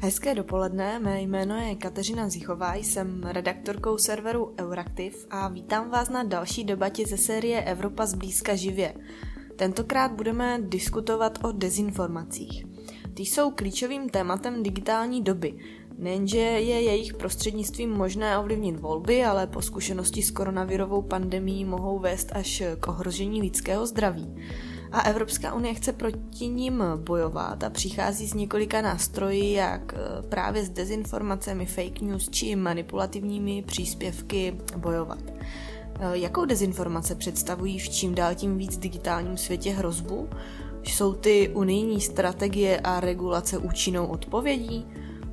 Hezké dopoledne, mé jméno je Kateřina Zichová, jsem redaktorkou serveru Euraktiv a vítám vás na další debatě ze série Evropa zblízka živě. Tentokrát budeme diskutovat o dezinformacích. Ty jsou klíčovým tématem digitální doby. Nejenže je jejich prostřednictvím možné ovlivnit volby, ale po zkušenosti s koronavirovou pandemí mohou vést až k ohrožení lidského zdraví. A Evropská unie chce proti ním bojovat a přichází s několika nástroji, jak eh, právě s dezinformacemi, fake news či manipulativními příspěvky bojovat. Eh, jakou dezinformace představují v čím dál tím víc digitálním světě hrozbu? Jsou ty unijní strategie a regulace účinnou odpovědí?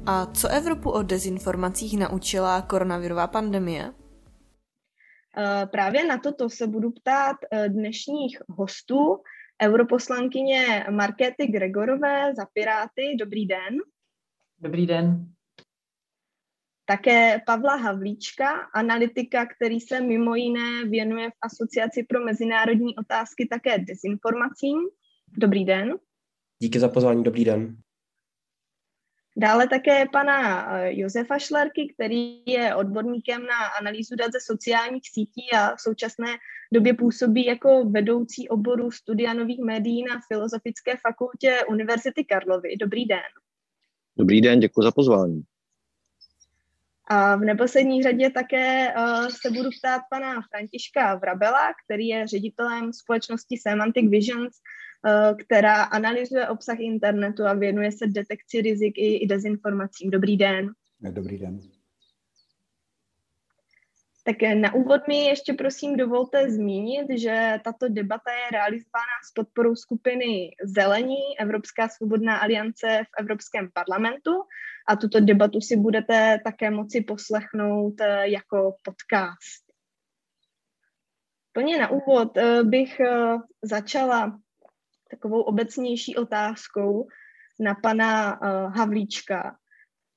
A co Evropu o dezinformacích naučila koronavirová pandemie? Eh, právě na toto se budu ptát dnešních hostů. Europoslankyně Markéty Gregorové za Piráty. Dobrý den. Dobrý den. Také Pavla Havlíčka, analytika, který se mimo jiné věnuje v Asociaci pro mezinárodní otázky také dezinformacím. Dobrý den. Díky za pozvání, dobrý den. Dále také pana eh, Josefa Šlerky, který je odborníkem na analýzu dat ze sociálních sítí a v současné době působí jako vedoucí oboru studia nových médií na Filozofické fakultě Univerzity Karlovy. Dobrý den. Dobrý den, děkuji za pozvání. A v neposlední řadě také uh, se budu ptát pana Františka Vrabela, který je ředitelem společnosti Semantic Visions, která analyzuje obsah internetu a věnuje se detekci rizik i, i dezinformacím. Dobrý den. Dobrý den. Tak na úvod mi ještě prosím dovolte zmínit, že tato debata je realizována s podporou skupiny Zelení, Evropská svobodná aliance v Evropském parlamentu a tuto debatu si budete také moci poslechnout eh, jako podcast. Plně na úvod eh, bych eh, začala takovou obecnější otázkou na pana Havlíčka.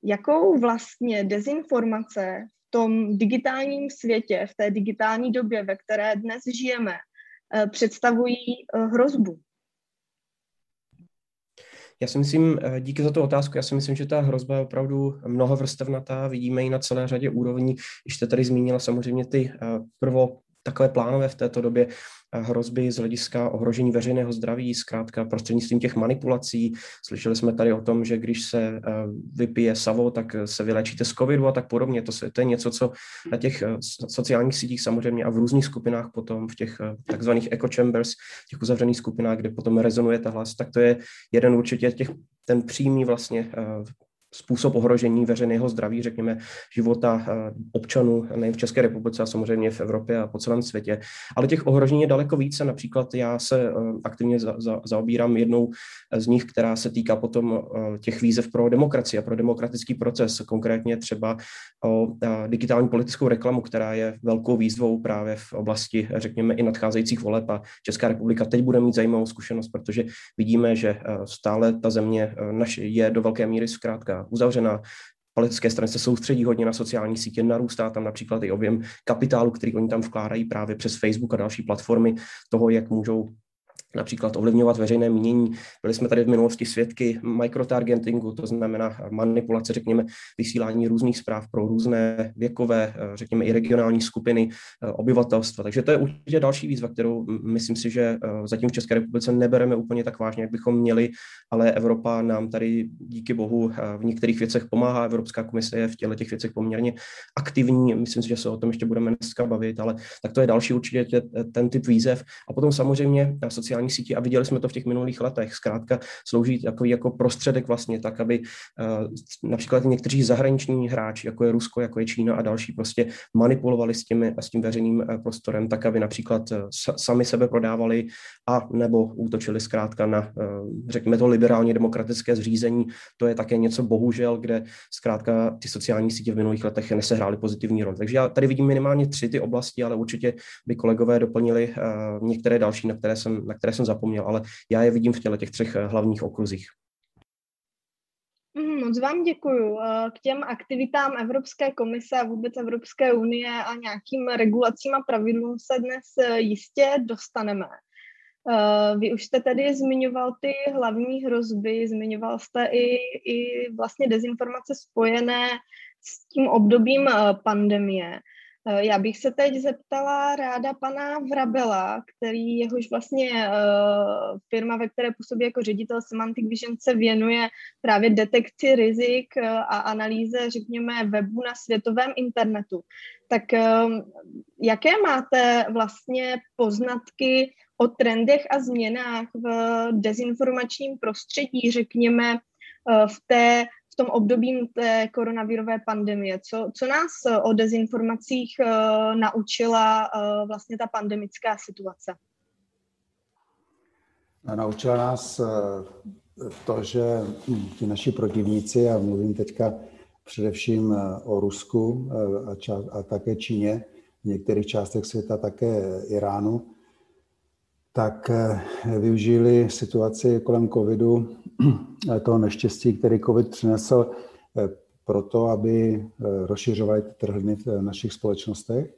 Jakou vlastně dezinformace tom digitálním světě, v té digitální době, ve které dnes žijeme, eh, představují eh, hrozbu? Já si myslím, díky za tu otázku, já si myslím, že ta hrozba je opravdu mnohovrstevnatá, vidíme ji na celé řadě úrovní. Jste tady zmínila samozřejmě ty prvo takové plánové v této době hrozby z hlediska ohrožení veřejného zdraví, zkrátka prostřednictvím těch manipulací. Slyšeli jsme tady o tom, že když se eh, vypije savo, tak se vylečíte z covidu a tak podobně. To, se, to je něco, co na těch eh, sociálních sítích samozřejmě a v různých skupinách potom, v těch eh, takzvaných echo chambers, těch uzavřených skupinách, kde potom rezonuje ta hlas, tak to je jeden určitě těch, ten přímý vlastně způsob ohrožení veřejného zdraví, řekněme, života eh, občanů, nejen v České republice a samozřejmě v Evropě a po celém světě. Ale těch ohrožení je daleko více. Například já se eh, aktivně za, za, zaobírám jednou z nich, která se týká potom eh, těch výzev pro demokracii a pro demokratický proces, konkrétně třeba o digitální politickou reklamu, která je velkou výzvou právě v oblasti, řekněme, i nadcházejících voleb a Česká republika teď bude mít zajímavou zkušenost, protože vidíme, že stále ta země je do velké míry zkrátka uzavřená. Politické strany se soustředí hodně na sociální sítě, narůstá tam například i objem kapitálu, který oni tam vkládají právě přes Facebook a další platformy toho, jak můžou například ovlivňovat veřejné mínění. Byli jsme tady v minulosti svědky microtargetingu, to znamená manipulace, řekněme, vysílání různých zpráv pro různé věkové, řekněme, i regionální skupiny eh, obyvatelstva. Takže to je určitě další výzva, kterou myslím si, že eh, zatím v České republice nebereme úplně tak vážně, jak bychom měli, ale Evropa nám tady díky bohu eh, v některých věcech pomáhá. Evropská komise je v těle těch věcech poměrně aktivní. Myslím si, že se o tom ještě budeme dneska bavit, ale tak to je další určitě ten typ výzev. A potom samozřejmě sociální sociální sítě a viděli jsme to v těch minulých letech. Zkrátka slouží takový jako prostředek vlastně tak, aby uh, například někteří zahraniční hráči, jako je Rusko, jako je Čína a další, prostě manipulovali s, těmi, s tím veřejným uh, prostorem tak, aby například uh, sami sebe prodávali a nebo útočili zkrátka na, řekněme to, liberálně demokratické zřízení. To je také něco bohužel, kde zkrátka ty sociální sítě v minulých letech nesehrály pozitivní roli. Takže já tady vidím minimálně tři ty oblasti, ale určitě by kolegové doplnili některé další, na které jsem, na které jsem zapomněl, ale já je vidím v těle těch třech eh, hlavních okruzích. Mhm, moc vám děkuju. Eh, k těm aktivitám Evropské komise a vůbec Evropské unie a nějakým regulacím a pravidlům se dnes eh, jistě dostaneme. Vy už jste tady zmiňoval ty hlavní hrozby, zmiňoval jste i, i vlastně dezinformace spojené s tím obdobím pandemie. Uh, já bych se teď zeptala ráda pana Vrabela, který jehož vlastně uh, firma, ve které působí jako ředitel Semantic Vision, se věnuje právě detekci rizik uh, a analýze, řekněme, webu na světovém internetu. Tak jaké máte vlastně poznatky o trendech a změnách v dezinformačním prostředí, řekněme, eh, v, té, v tom období té koronavirové pandemie. Co, co nás o dezinformacích uh, naučila uh, vlastně ta pandemická situace? Naučila nás to, že ti naši protivníci, a mluvím teďka především o Rusku a, ča- a také Číně, v některých částech světa také Iránu, tak eh, využili situaci kolem covidu, eh, toho neštěstí, který covid přinesl, eh, proto, aby rozšiřovali ty trhliny v našich společnostech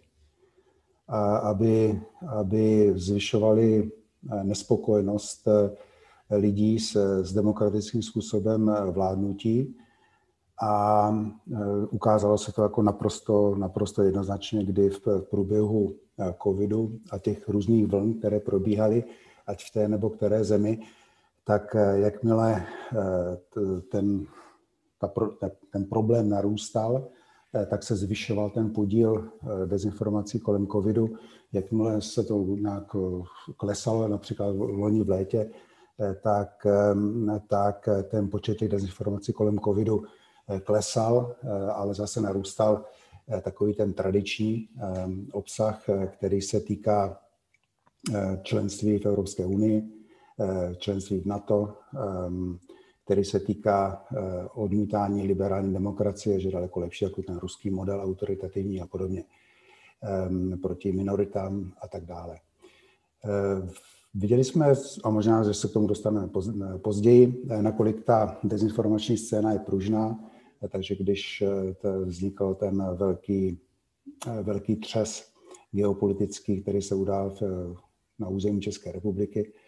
a aby, aby zvyšovali nespokojenost lidí s, s demokratickým způsobem vládnutí. A ukázalo se to jako naprosto, naprosto jednoznačně, kdy v průběhu Eh, covidu a těch různých vln, které probíhaly, ať v té nebo které zemi, tak eh, jakmile eh, ten, ta, ten problém narůstal, tak se zvyšoval ten podíl dezinformací kolem covidu. Jakmile se to nějak klesalo, například loni v létě, tak, tak ten počet těch dezinformací kolem covidu klesal, ale zase narůstal Eh, takový ten tradiční eh, obsah, eh, který se týká členství v Evropské unii, členství v NATO, který se týká odmítání liberální demokracie, že daleko lepší jako ten ruský model autoritativní a podobně, proti minoritám a tak dále. Viděli jsme, a možná, že se k tomu dostaneme později, nakolik ta dezinformační scéna je pružná, takže když eh, vznikl ten velký, eh, velký třes geopolitický, který se udál na území České republiky, eh,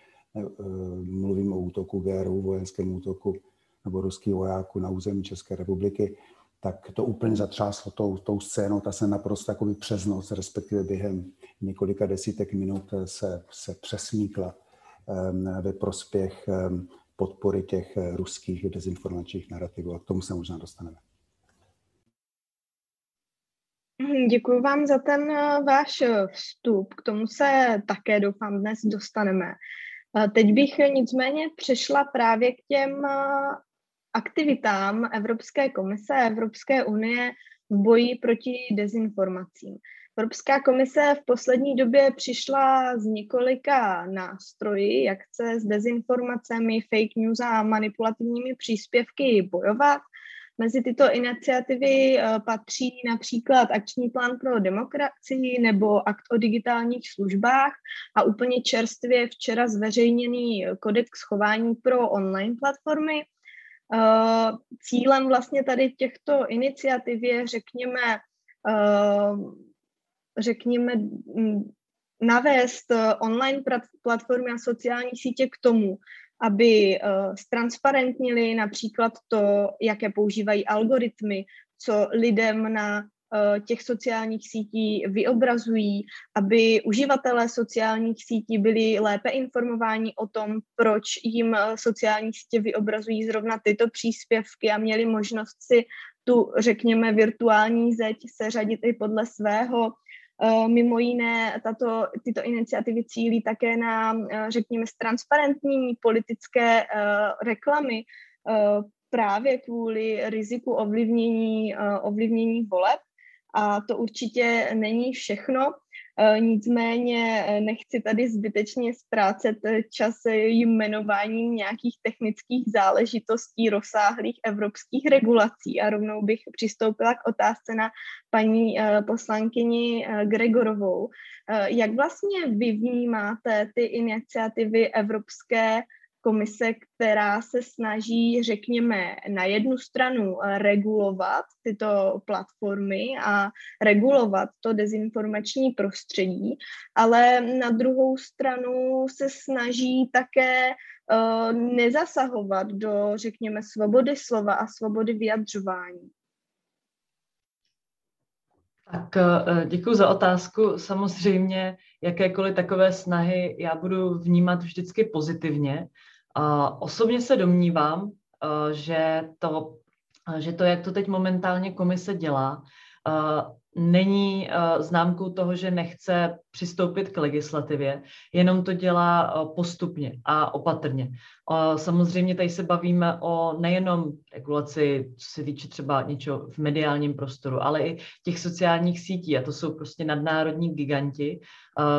mluvím o útoku GRU, vojenském útoku nebo ruských vojáků na území České republiky, tak to úplně zatřáslo tou, tou scénou, ta se naprosto takový přes noc, respektive během několika desítek minut se, se přesmíkla ve prospěch podpory těch eh, ruských dezinformačních narrativů a k tomu se možná dostaneme. Mhm, Děkuji vám za ten eh, váš eh, vstup. K tomu se také doufám dnes dostaneme. Teď bych nicméně přešla právě k těm aktivitám Evropské komise, Evropské unie v boji proti dezinformacím. Evropská komise v poslední době přišla s několika nástroji, jak se s dezinformacemi, fake news a manipulativními příspěvky bojovat. Mezi tyto iniciativy eh, patří například Akční plán pro demokracii nebo Akt o digitálních službách a úplně čerstvě včera zveřejněný kodex chování pro online platformy. Eh, cílem vlastně tady těchto iniciativ je, řekněme, eh, řekněme, navést online platformy a sociální sítě k tomu, aby eh, například to, jaké používají algoritmy, co lidem na eh, těch sociálních sítí vyobrazují, aby uživatelé sociálních sítí byli lépe informováni o tom, proč jim sociální sítě vyobrazují zrovna tyto příspěvky a měli možnost si tu, řekněme, virtuální zeď seřadit i podle svého. Eh, mimo jiné, tato, tyto iniciativy cílí také na, eh, řekněme, transparentní politické eh, reklamy právě kvůli riziku ovlivnění, ovlivnění voleb. A to určitě není všechno. E, nicméně e, nechci tady zbytečně ztrácet e, čas jmenováním nějakých technických záležitostí rozsáhlých evropských regulací a rovnou bych přistoupila k otázce na paní poslankyni Gregorovou. Jak vlastně vy vnímáte ty iniciativy evropské komise, která se snaží, řekněme, na jednu stranu eh, regulovat tyto platformy a regulovat to dezinformační prostředí, ale na druhou stranu se snaží také uh, nezasahovat do, řekněme, svobody slova a svobody vyjadřování. Tak eh, děkuji za otázku. Samozřejmě jakékoliv takové snahy já budu vnímat vždycky pozitivně. Osobně se domnívám, eh, že to, že to, jak to teď momentálně komise dělá, není uh, známkou toho, že nechce přistoupit k legislativě, jenom to dělá uh, postupně a opatrně. Uh, samozřejmě tady se bavíme o nejenom regulaci, co se týče třeba něčeho v mediálním prostoru, ale i těch sociálních sítí a to jsou prostě nadnárodní giganti,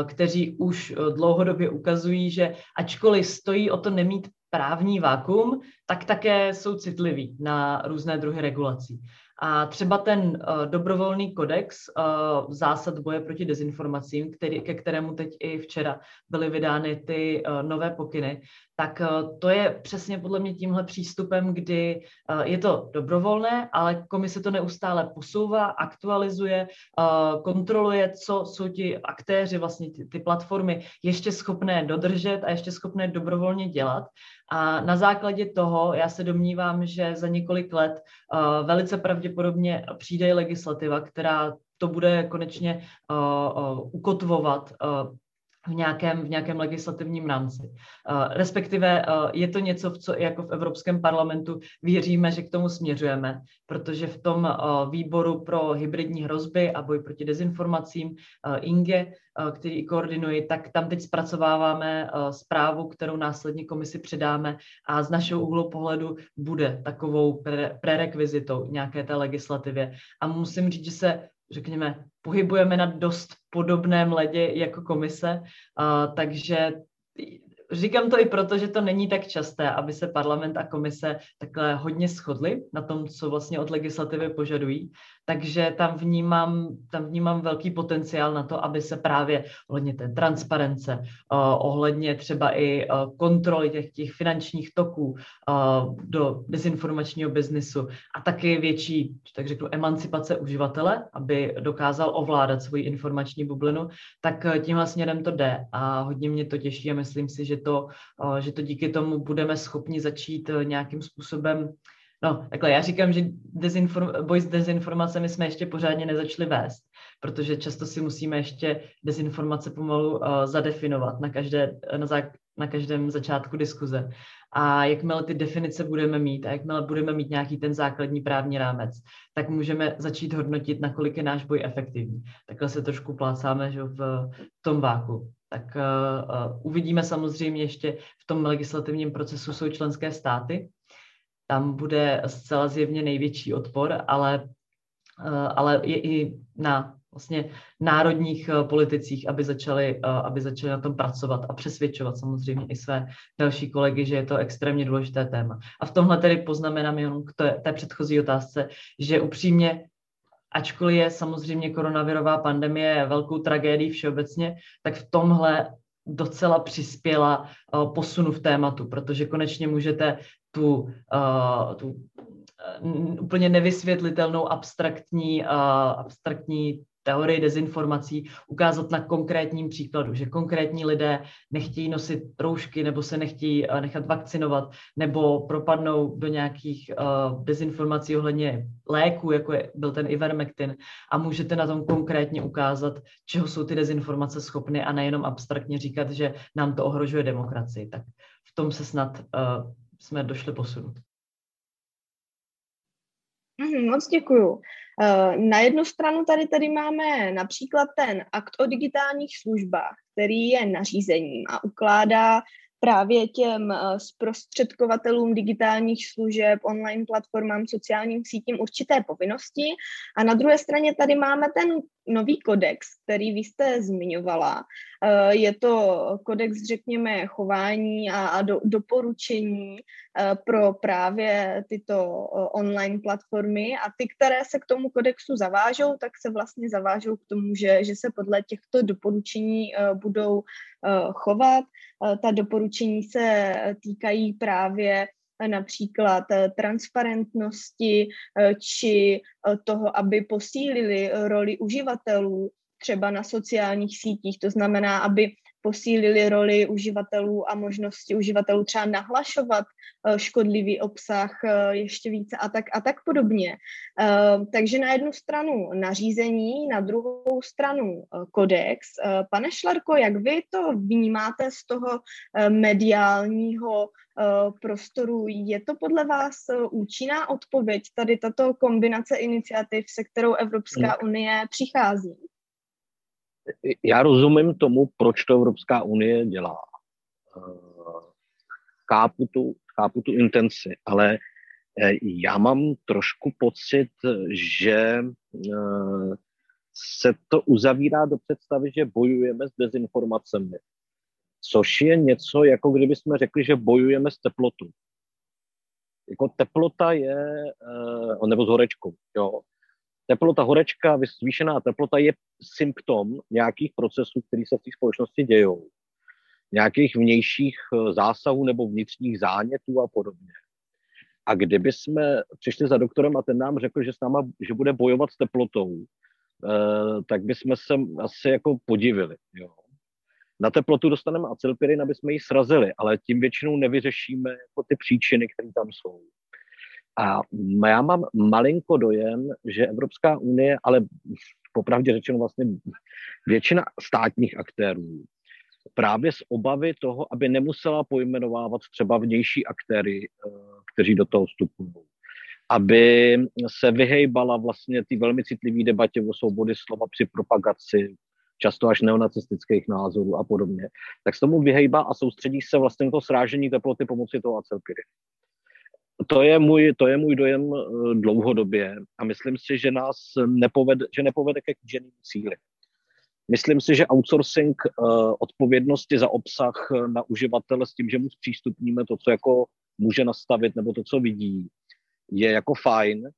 kteří už dlouhodobě ukazují, že ačkoliv stojí o to nemít právní vákum, tak také jsou citliví na různé druhy regulací. A třeba ten uh, dobrovolný kodex uh, zásad boje proti dezinformacím, který, ke kterému teď i včera byly vydány ty uh, nové pokyny, tak to je přesně podle mě tímhle přístupem, kdy je to dobrovolné, ale komise to neustále posouvá, aktualizuje, kontroluje, co jsou ti aktéři, vlastně ty, ty platformy ještě schopné dodržet a ještě schopné dobrovolně dělat. A na základě toho já se domnívám, že za několik let velice pravděpodobně přijde legislativa, která to bude konečně uh, uh, ukotvovat uh, v nějakém, v nějakém legislativním rámci. Uh, respektive uh, je to něco, v co jako v Evropském parlamentu věříme, že k tomu směřujeme, protože v tom uh, výboru pro hybridní hrozby a boj proti dezinformacím INGE, který koordinuji, tak tam teď zpracováváme zprávu, kterou následně komisi předáme a z našeho úhlu pohledu bude takovou pre- prerekvizitou nějaké té legislativě. A musím říct, že se řekněme, pohybujeme na dost podobném ledě jako komise, takže Říkám to i proto, že to není tak časté, aby se parlament a komise takhle hodně shodly na tom, co vlastně od legislativy požadují. Takže tam vnímám, tam vnímám velký potenciál na to, aby se právě ohledně té transparence, uh, ohledně třeba i uh, kontroly těch, těch finančních toků uh, do dezinformačního biznisu a taky větší, tak řeknu, emancipace uživatele, aby dokázal ovládat svoji informační bublinu, tak tímhle směrem to jde a hodně mě to těší a myslím si, že to, že to díky tomu budeme schopni začít nějakým způsobem No, takhle já říkám, že dezinform- boj s dezinformacemi jsme ještě pořádně nezačali vést, protože často si musíme ještě dezinformace pomalu uh, zadefinovat na, každé, na, zá- na každém začátku diskuze. A jakmile ty definice budeme mít a jakmile budeme mít nějaký ten základní právní rámec, tak můžeme začít hodnotit, nakolik je náš boj efektivní. Takhle se trošku plácáme že v, tom váku. Tak uh, uh, uvidíme samozřejmě ještě v tom legislativním procesu jsou členské státy, tam bude zcela zjevně největší odpor, ale, eh, ale je i na vlastně národních eh, politicích, aby začali, eh, aby začali na tom pracovat a přesvědčovat samozřejmě i své další kolegy, že je to extrémně důležité téma. A v tomhle tedy poznamenám jenom k té, té předchozí otázce, že upřímně ačkoliv je samozřejmě koronavirová pandemie velkou tragédií všeobecně, tak v tomhle docela přispěla posunu v tématu, protože konečně můžete tu, tu úplně nevysvětlitelnou abstraktní, abstraktní teorii dezinformací ukázat na konkrétním příkladu, že konkrétní lidé nechtějí nosit roušky nebo se nechtějí uh, nechat vakcinovat nebo propadnou do nějakých uh, dezinformací ohledně léku, jako je, byl ten Ivermectin a můžete na tom konkrétně ukázat, čeho jsou ty dezinformace schopny a nejenom abstraktně říkat, že nám to ohrožuje demokracii. Tak v tom se snad uh, jsme došli posunout. Mhm, moc děkuju. Eh, na jednu stranu tady tady máme například ten akt o digitálních službách, který je nařízením a ukládá právě těm eh, zprostředkovatelům digitálních služeb, online platformám, sociálním sítím určité povinnosti. A na druhé straně tady máme ten nový kodex, který vy jste zmiňovala. Eh, je to kodex, řekněme, chování a, a do, doporučení, pro právě tyto online platformy a ty, které se k tomu kodexu zavážou, tak se vlastně zavážou k tomu, že, že se podle těchto doporučení budou chovat. Ta doporučení se týkají právě například transparentnosti či toho, aby posílili roli uživatelů třeba na sociálních sítích. To znamená, aby posílili roli uživatelů a možnosti uživatelů třeba nahlašovat eh, škodlivý obsah eh, ještě více a tak, a tak podobně. Eh, takže na jednu stranu nařízení, na druhou stranu kodex. Pane Šlarko, jak vy to vnímáte z toho mediálního prostoru? Je to podle vás účinná odpověď, tady tato kombinace iniciativ, se kterou Evropská unie přichází? Já rozumím tomu, proč to Evropská unie dělá. Eh, chápu tu, chápu tu intenci, ale eh, já mám trošku pocit, že eh, se to uzavírá do představy, že bojujeme s dezinformacemi. Což je něco, jako kdyby jsme řekli, že bojujeme s teplotou. Jako teplota je, nebo s horečkou, jo. Teplota, horečka, zvýšená teplota je symptom nějakých procesů, které se v té společnosti dějou. Nějakých vnějších eh, zásahů nebo vnitřních zánětů a podobně. A kdyby jsme přišli za doktorem a ten nám řekl, že s náma, že bude bojovat s teplotou, eh, tak bychom se asi jako podivili. Jo. Na teplotu dostaneme acylpirin, aby jsme ji srazili, ale tím většinou nevyřešíme jako ty příčiny, které tam jsou. A já mám malinko dojem, že Evropská unie, ale popravdě řečeno vlastně většina státních aktérů, právě z obavy toho, aby nemusela pojmenovávat třeba vnější aktéry, eh, kteří do toho vstupují. Aby se vyhejbala vlastně ty velmi citlivé debatě o svobody slova při propagaci často až neonacistických názorů a podobně, tak se tomu vyhejbá a soustředí se vlastně na to srážení teploty pomocí toho acelpiry to je můj, to je můj dojem eh, dlouhodobě a myslím si, že nás nepovede, že nepovede ke kýženým cíli. Myslím si, že outsourcing uh, odpovědnosti za obsah na uživatele s tím, že mu zpřístupníme to, co jako může nastavit nebo to, co vidí, je jako fajn.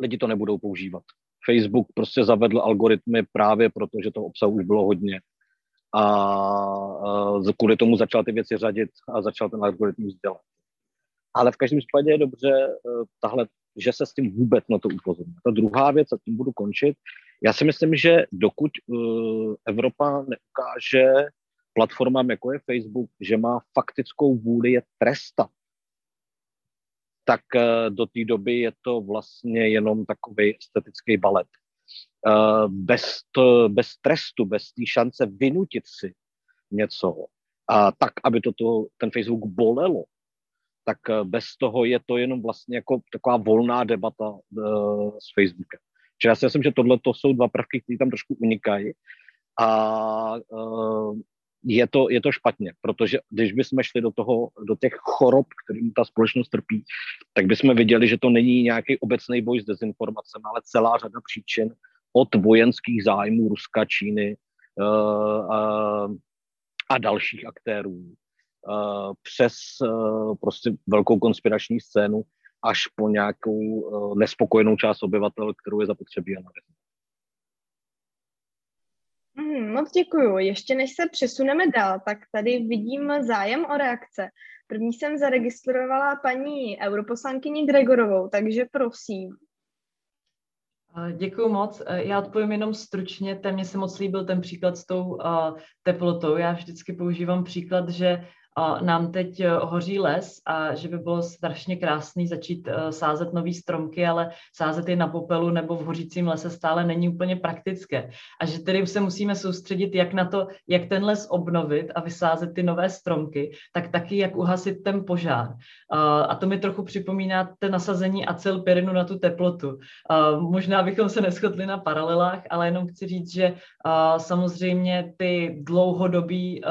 Lidi to nebudou používat. Facebook prostě zavedl algoritmy právě proto, že toho obsahu už bylo hodně. A kvůli tomu začal ty věci řadit a začal ten algoritmus dělat. Ale v každém případě je dobře eh, tahle, že se s tím vůbec na to upozorní. Ta druhá věc, a tím budu končit, já si myslím, že dokud uh, Evropa neukáže platformám, jako je Facebook, že má faktickou vůli je trestat, tak uh, do té doby je to vlastně jenom takový estetický balet. Bez, to, bez trestu, bez té šance vynutit si něco, a tak, aby to, to ten Facebook bolelo, tak eh, bez toho je to jenom vlastně jako taková volná debata uh, s Facebookem. Čili já si myslím, že tohle to jsou dva prvky, které tam trošku unikají a uh, je to, je to špatně, protože když bychom šli do, toho, do těch chorob, kterým ta společnost trpí, tak bychom viděli, že to není nějaký obecný boj s dezinformacemi, ale celá řada příčin od vojenských zájmů Ruska, Číny uh, uh, a dalších aktérů přes eh, prostě velkou konspirační scénu až po nějakou eh, nespokojenou část obyvatel, kterou je zapotřebí analyzovat. Hmm, moc děkuju. Ještě než se přesuneme dál, tak tady vidím zájem o reakce. První jsem zaregistrovala paní europoslankyni Gregorovou, takže prosím. Děkuji moc. Já odpovím jenom stručně. Ten mě se moc líbil ten příklad s tou teplotou. Já vždycky používám příklad, že nám teď eh, hoří les a že by bylo strašně krásný začít eh, sázet nový stromky, ale sázet je na popelu nebo v hořícím lese stále není úplně praktické. A že tedy se musíme soustředit jak na to, jak ten les obnovit a vysázet ty nové stromky, tak taky jak uhasit ten požár. A to mi trochu připomíná ten nasazení acylpirinu na tu teplotu. Možná bychom se neschodli na paralelách, ale jenom chci říct, že samozřejmě ty dlouhodobí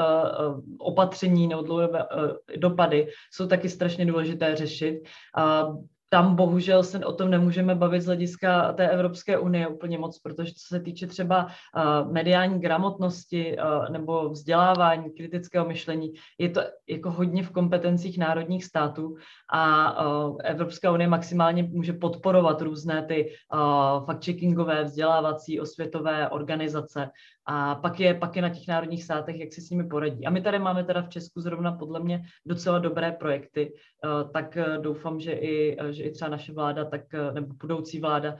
opatření nebo dlouhodobé uh, dopady jsou taky strašně důležité řešit. A tam bohužel se o tom nemůžeme bavit z hlediska té Evropské unie úplně moc, protože co se týče třeba uh, mediální gramotnosti uh, nebo vzdělávání, kritického myšlení, je to jako hodně v kompetencích národních států a uh, Evropská unie maximálně může podporovat různé ty fact-checkingové, vzdělávací, osvětové organizace a pak je, pak je na těch národních státech, jak si s nimi poradí. A my tady máme teda v Česku zrovna podle mě docela dobré projekty, tak doufám, že i, že i třeba naše vláda, tak, nebo budoucí vláda,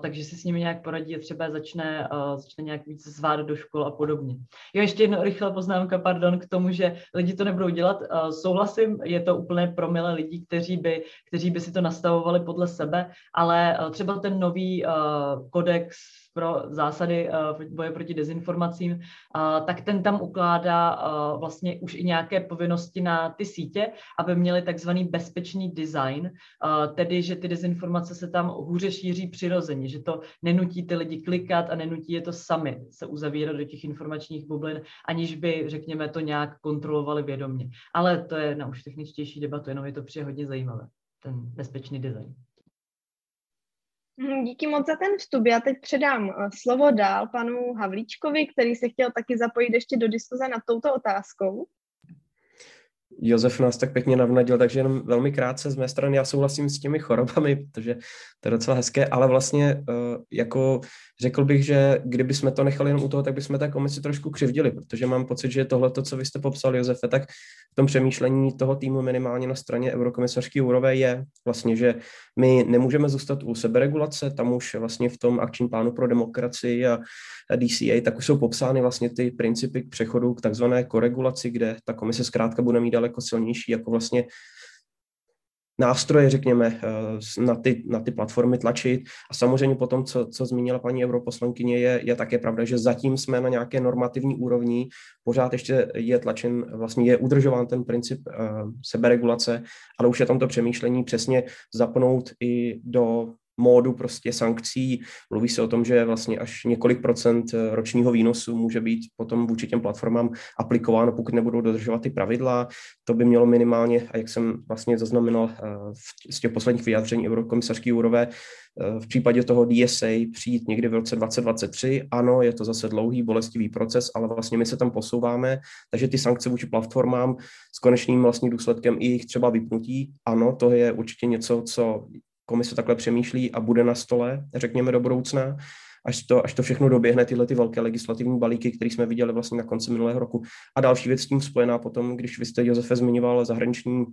takže se s nimi nějak poradí a třeba začne, začne nějak víc zvát do škol a podobně. Jo, ještě jedna rychlá poznámka, pardon, k tomu, že lidi to nebudou dělat. Souhlasím, je to úplně promile lidí, kteří by, kteří by si to nastavovali podle sebe, ale třeba ten nový kodex pro zásady boje proti dezinformacím, tak ten tam ukládá vlastně už i nějaké povinnosti na ty sítě, aby měli takzvaný bezpečný design, tedy, že ty dezinformace se tam hůře šíří přirozeně, že to nenutí ty lidi klikat a nenutí je to sami se uzavírat do těch informačních bublin, aniž by, řekněme, to nějak kontrolovali vědomě. Ale to je na už techničtější debatu, jenom je to přijde hodně zajímavé, ten bezpečný design. Hm, díky moc za ten vstup. Já teď předám eh, slovo dál panu Havlíčkovi, který se chtěl taky zapojit ještě do diskuze nad touto otázkou. Josef nás tak pěkně navnadil, takže jenom velmi krátce z mé strany. Já souhlasím s těmi chorobami, protože to je docela hezké, ale vlastně eh, jako řekl bych, že kdyby jsme to nechali jenom u toho, tak bychom té komisi trošku křivdili, protože mám pocit, že tohle, co vy jste popsal, Josefe, tak v tom přemýšlení toho týmu minimálně na straně eurokomisařské úrové je vlastně, že my nemůžeme zůstat u seberegulace, tam už vlastně v tom akčním plánu pro demokracii a DCA, tak už jsou popsány vlastně ty principy k přechodu k takzvané koregulaci, kde ta komise zkrátka bude mít daleko silnější jako vlastně nástroje, řekněme, eh, na ty, na ty platformy tlačit. A samozřejmě potom, co, co zmínila paní europoslankyně, je, je také pravda, že zatím jsme na nějaké normativní úrovni, pořád ještě je tlačen, vlastně je udržován ten princip uh, seberegulace, ale už je tam to přemýšlení přesně zapnout i do módu prostě sankcí. Mluví se o tom, že vlastně až několik procent eh, ročního výnosu může být potom vůči těm platformám aplikováno, pokud nebudou dodržovat ty pravidla. To by mělo minimálně, a jak jsem vlastně zaznamenal eh, z těch posledních vyjádření eurokomisařské úrové, eh, v případě toho DSA přijít někdy v roce 2023. Ano, je to zase dlouhý, bolestivý proces, ale vlastně my se tam posouváme, takže ty sankce vůči platformám s konečným vlastním důsledkem i jejich třeba vypnutí, ano, to je určitě něco, co komise takhle přemýšlí a bude na stole, řekněme, do budoucna, až to, až to všechno doběhne, tyhle ty velké legislativní balíky, které jsme viděli vlastně na konci minulého roku. A další věc s tím spojená potom, když vy jste, Josefe, zmiňoval zahraniční,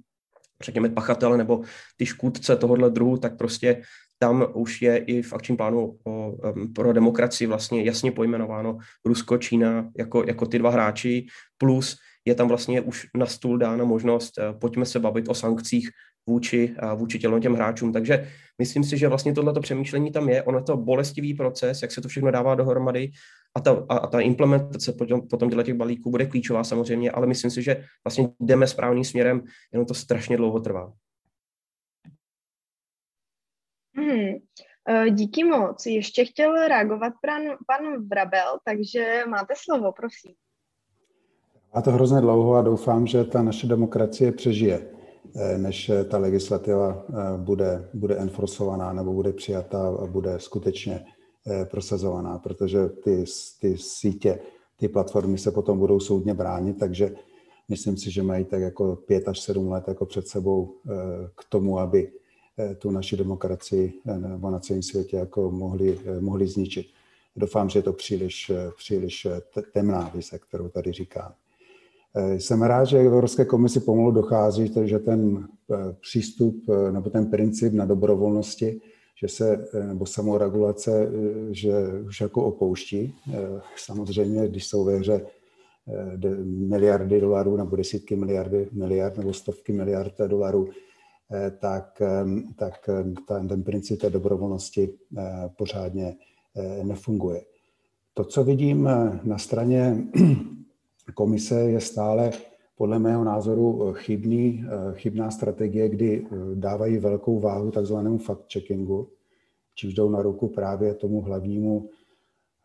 řekněme, pachatele nebo ty škůdce tohohle druhu, tak prostě tam už je i v akčním plánu o, um, pro demokracii vlastně jasně pojmenováno Rusko, Čína jako, jako ty dva hráči, plus je tam vlastně už na stůl dána možnost, uh, pojďme se bavit o sankcích vůči, vůči těm, těm hráčům. Takže myslím si, že vlastně tohleto přemýšlení tam je. Ono je to bolestivý proces, jak se to všechno dává dohromady a ta, a, a ta implementace potom, potom těch balíků bude klíčová samozřejmě, ale myslím si, že vlastně jdeme správným směrem, jenom to strašně dlouho trvá. Hmm. Díky moc. Ještě chtěl reagovat pan, pan Vrabel, takže máte slovo, prosím. A to hrozně dlouho a doufám, že ta naše demokracie přežije. Eh, než eh, ta legislativa eh, bude, bude enforcovaná nebo bude přijatá a bude skutečně prosazovaná, protože ty, ty sítě, ty platformy se potom budou soudně bránit, takže myslím si, že mají tak jako pět až sedm let jako před sebou k tomu, aby tu naši demokracii nebo na celém světě jako mohli, mohli zničit. Doufám, že je to příliš, příliš temná vize, kterou tady říkám. Eh, jsem rád, že Evropské komisi pomalu dochází, že ten eh, přístup eh, nebo ten princip na dobrovolnosti, že se, nebo samoregulace, že už jako opouští. Samozřejmě, když jsou ve hře miliardy dolarů nebo desítky miliardy, miliard nebo stovky miliard dolarů, tak, tak ten, ten princip té dobrovolnosti pořádně nefunguje. To, co vidím na straně komise je stále podle mého názoru chybný, chybná strategie, kdy eh, dávají velkou váhu takzvanému fact-checkingu, čiž jdou na ruku právě tomu hlavnímu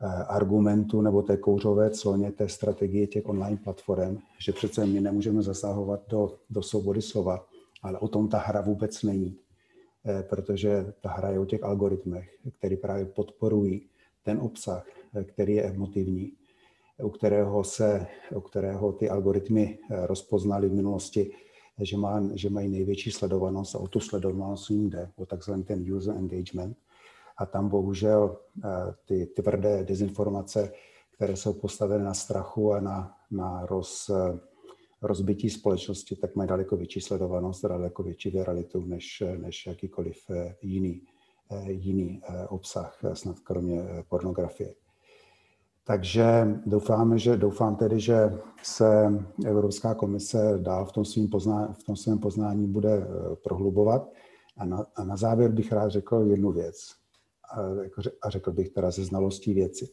eh, argumentu nebo té kouřové cloně té strategie těch online platform, že přece my nemůžeme zasahovat do, do svobody slova, ale o tom ta hra vůbec není. protože ta hra je o těch algoritmech, které právě podporují ten obsah, který je emotivní, u kterého, se, u kterého ty algoritmy rozpoznaly v minulosti, že, má, že mají největší sledovanost a o tu sledovanost jim jde, o takzvaný ten user engagement. A tam bohužel ty tvrdé dezinformace, které jsou postaveny na strachu a na, na roz, rozbití společnosti, tak mají daleko větší sledovanost daleko větší viralitu než, než jakýkoliv eh, jiný, eh, jiný eh, obsah, snad kromě pornografie. Takže doufáme, že, doufám tedy, že se Evropská komise dál v tom, svým pozná, v tom svém poznání bude prohlubovat. A na, a na závěr bych rád řekl jednu věc. A, jako a řekl bych teda ze znalostí věci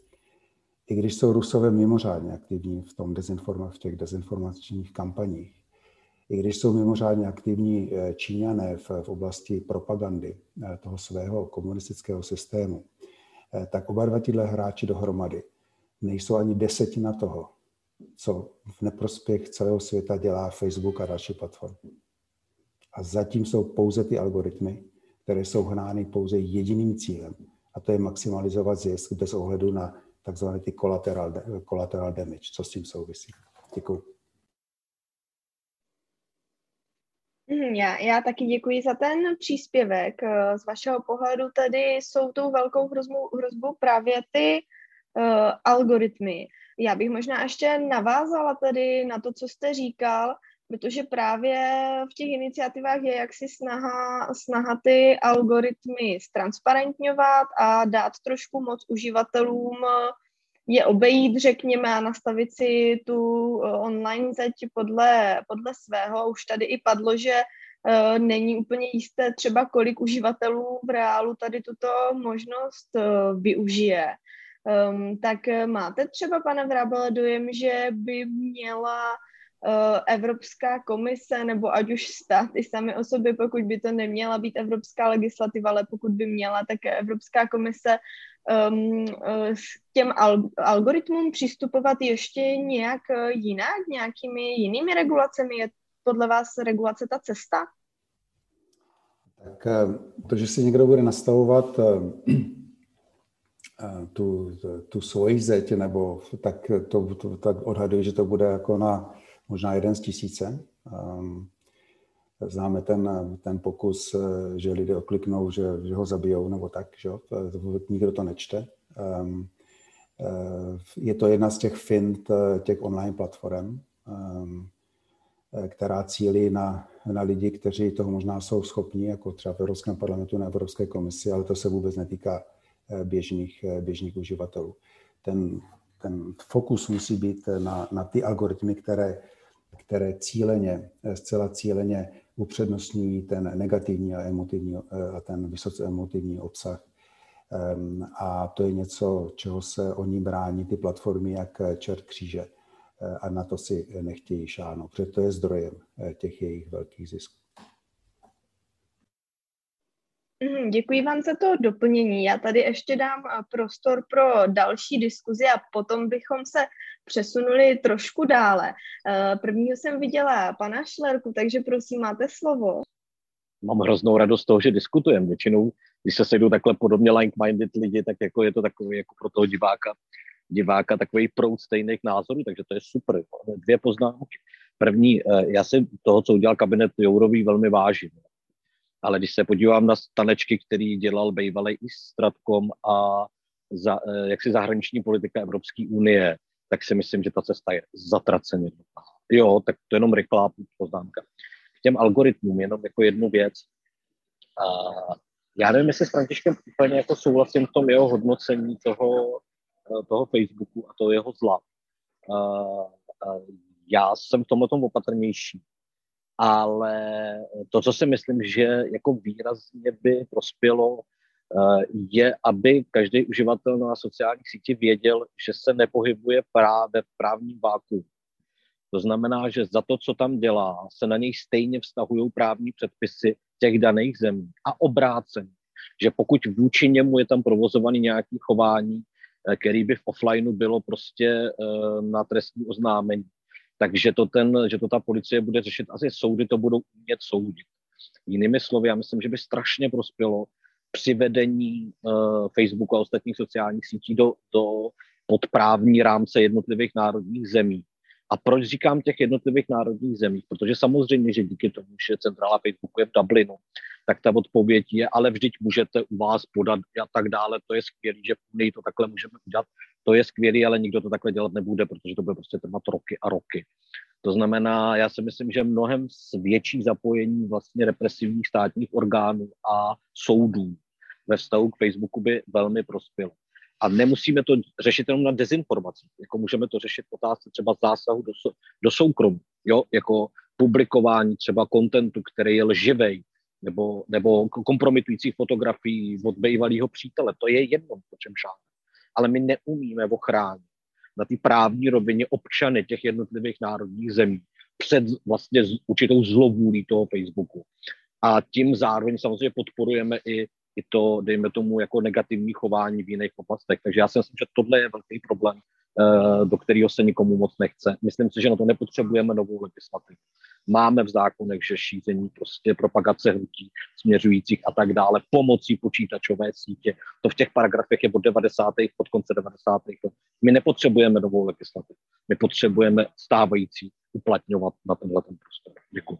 i když jsou Rusové mimořádně aktivní v, tom dezinforma, v těch dezinformačních kampaních, i když jsou mimořádně aktivní eh, Číňané v, v oblasti propagandy eh, toho svého komunistického systému, eh, tak oba dva tyhle hráči dohromady nejsou ani desetina toho, co v neprospěch celého světa dělá Facebook a další platformy. A zatím jsou pouze ty algoritmy, které jsou hnány pouze jediným cílem, a to je maximalizovat zisk bez ohledu na takzvané ty collateral, collateral damage, co s tím souvisí. Děkuji. Mhm, já, já taky děkuji za ten příspěvek. Z vašeho pohledu tedy jsou tou velkou hrozbou, hrozbou právě ty algoritmy. Já bych možná ještě navázala tedy na to, co jste říkal, protože právě v těch iniciativách je jaksi snaha, snaha ty algoritmy ztransparentňovat a dát trošku moc uživatelům je obejít, řekněme, a nastavit si tu eh, online zeď podle, podle svého. Už tady i padlo, že uh, není úplně jisté třeba, kolik uživatelů v reálu tady tuto možnost uh, využije. Um, tak máte třeba, pane Vrábele, dojem, že by měla Eh, Evropská komise nebo ať už státy sami o sobě, pokud by to neměla být evropská legislativa, ale pokud by měla, tak Evropská komise um, s těm al- algoritmům přistupovat ještě nějak eh, jinak, nějakými jinými regulacemi? Je podle vás regulace ta cesta? Tak to, že si někdo bude nastavovat tu, tu svoji zeď, nebo tak to, to tak odhaduji, že to bude jako na možná jeden z tisíce. Ehm, známe ten, ten pokus, že lidé okliknou, že, že ho zabijou nebo tak, že nikdo to nečte. Ehm, eh, je to jedna z těch fint těch online platform, ehm, která cílí na, na lidi, kteří toho možná jsou schopní, jako třeba v Evropském parlamentu na Evropské komisi, ale to se vůbec netýká běžných, běžných uživatelů. Ten, ten fokus musí být na, na ty algoritmy, které které cíleně, zcela cíleně upřednostňují ten negativní a, emotivní, a ten vysoce emotivní obsah. Ehm, a to je něco, čeho se oni brání, ty platformy, jak čert kříže. A na to si nechtějí šáhnout, protože to je zdrojem těch jejich velkých zisků. Děkuji vám za to doplnění. Já tady ještě dám prostor pro další diskuzi a potom bychom se přesunuli trošku dále. Eh, prvního jsem viděla pana Šlerku, takže prosím, máte slovo. Mám hroznou radost toho, že diskutujeme. Většinou, když se sejdou takhle podobně like-minded lidi, tak jako je to takový jako pro toho diváka, diváka takový proud stejných názorů, takže to je super. Dvě poznámky. První, eh, já si toho, co udělal kabinet Jourový, velmi vážím ale když se podívám na stanečky, který dělal bývalý i Stratkom a za, eh, jak si zahraniční politika Evropské unie, tak si myslím, že ta cesta je zatraceně. Jo, tak to jenom rychlá poznámka. K těm algoritmům jenom jako jednu věc. A já nevím, jestli s Františkem úplně jako souhlasím v tom jeho hodnocení toho, eh, toho Facebooku a toho jeho zla. A, a já jsem v tomhle tom opatrnější ale to, co si myslím, že jako výrazně by prospělo, eh, je, aby každý uživatel na sociálních sítích věděl, že se nepohybuje právě v právním váku. To znamená, že za to, co tam dělá, se na něj stejně vztahují právní předpisy těch daných zemí a obráceně. Že pokud vůči němu je tam provozovaný nějaký chování, eh, který by v offlineu bylo prostě eh, na trestní oznámení, takže to, ten, že to ta policie bude řešit, asi soudy to budou umět soudit. Jinými slovy, já myslím, že by strašně prospělo přivedení uh, Facebooku a ostatních sociálních sítí do, do podprávní rámce jednotlivých národních zemí. A proč říkám těch jednotlivých národních zemích? Protože samozřejmě, že díky tomu, že centrála Facebooku je v Dublinu, tak ta odpověď je, ale vždyť můžete u vás podat a tak dále. To je skvělé, že v to takhle můžeme udělat. To je skvělé, ale nikdo to takhle dělat nebude, protože to bude prostě trvat roky a roky. To znamená, já si myslím, že mnohem větší zapojení vlastně represivních státních orgánů a soudů ve vztahu k Facebooku by velmi prospělo. A nemusíme to řešit jenom na dezinformaci. Jako můžeme to řešit otázce třeba zásahu do, do soukromí, jo? jako publikování třeba kontentu, který je lživej, nebo, nebo kompromitující fotografií od bývalého přítele. To je jedno, o čem šáme. Ale my neumíme ochránit na té právní rovině občany těch jednotlivých národních zemí před vlastně určitou zlovůlí toho Facebooku. A tím zároveň samozřejmě podporujeme i i to, dejme tomu, jako negativní chování v jiných oblastech. Takže já si myslím, že tohle je velký problém, do kterého se nikomu moc nechce. Myslím si, že na to nepotřebujeme novou legislativu. Máme v zákonech, že šíření prostě propagace hnutí směřujících a tak dále pomocí počítačové sítě. To v těch paragrafech je od 90. od konce 90. My nepotřebujeme novou legislativu. My potřebujeme stávající uplatňovat na tenhle ten prostor. Děkuji.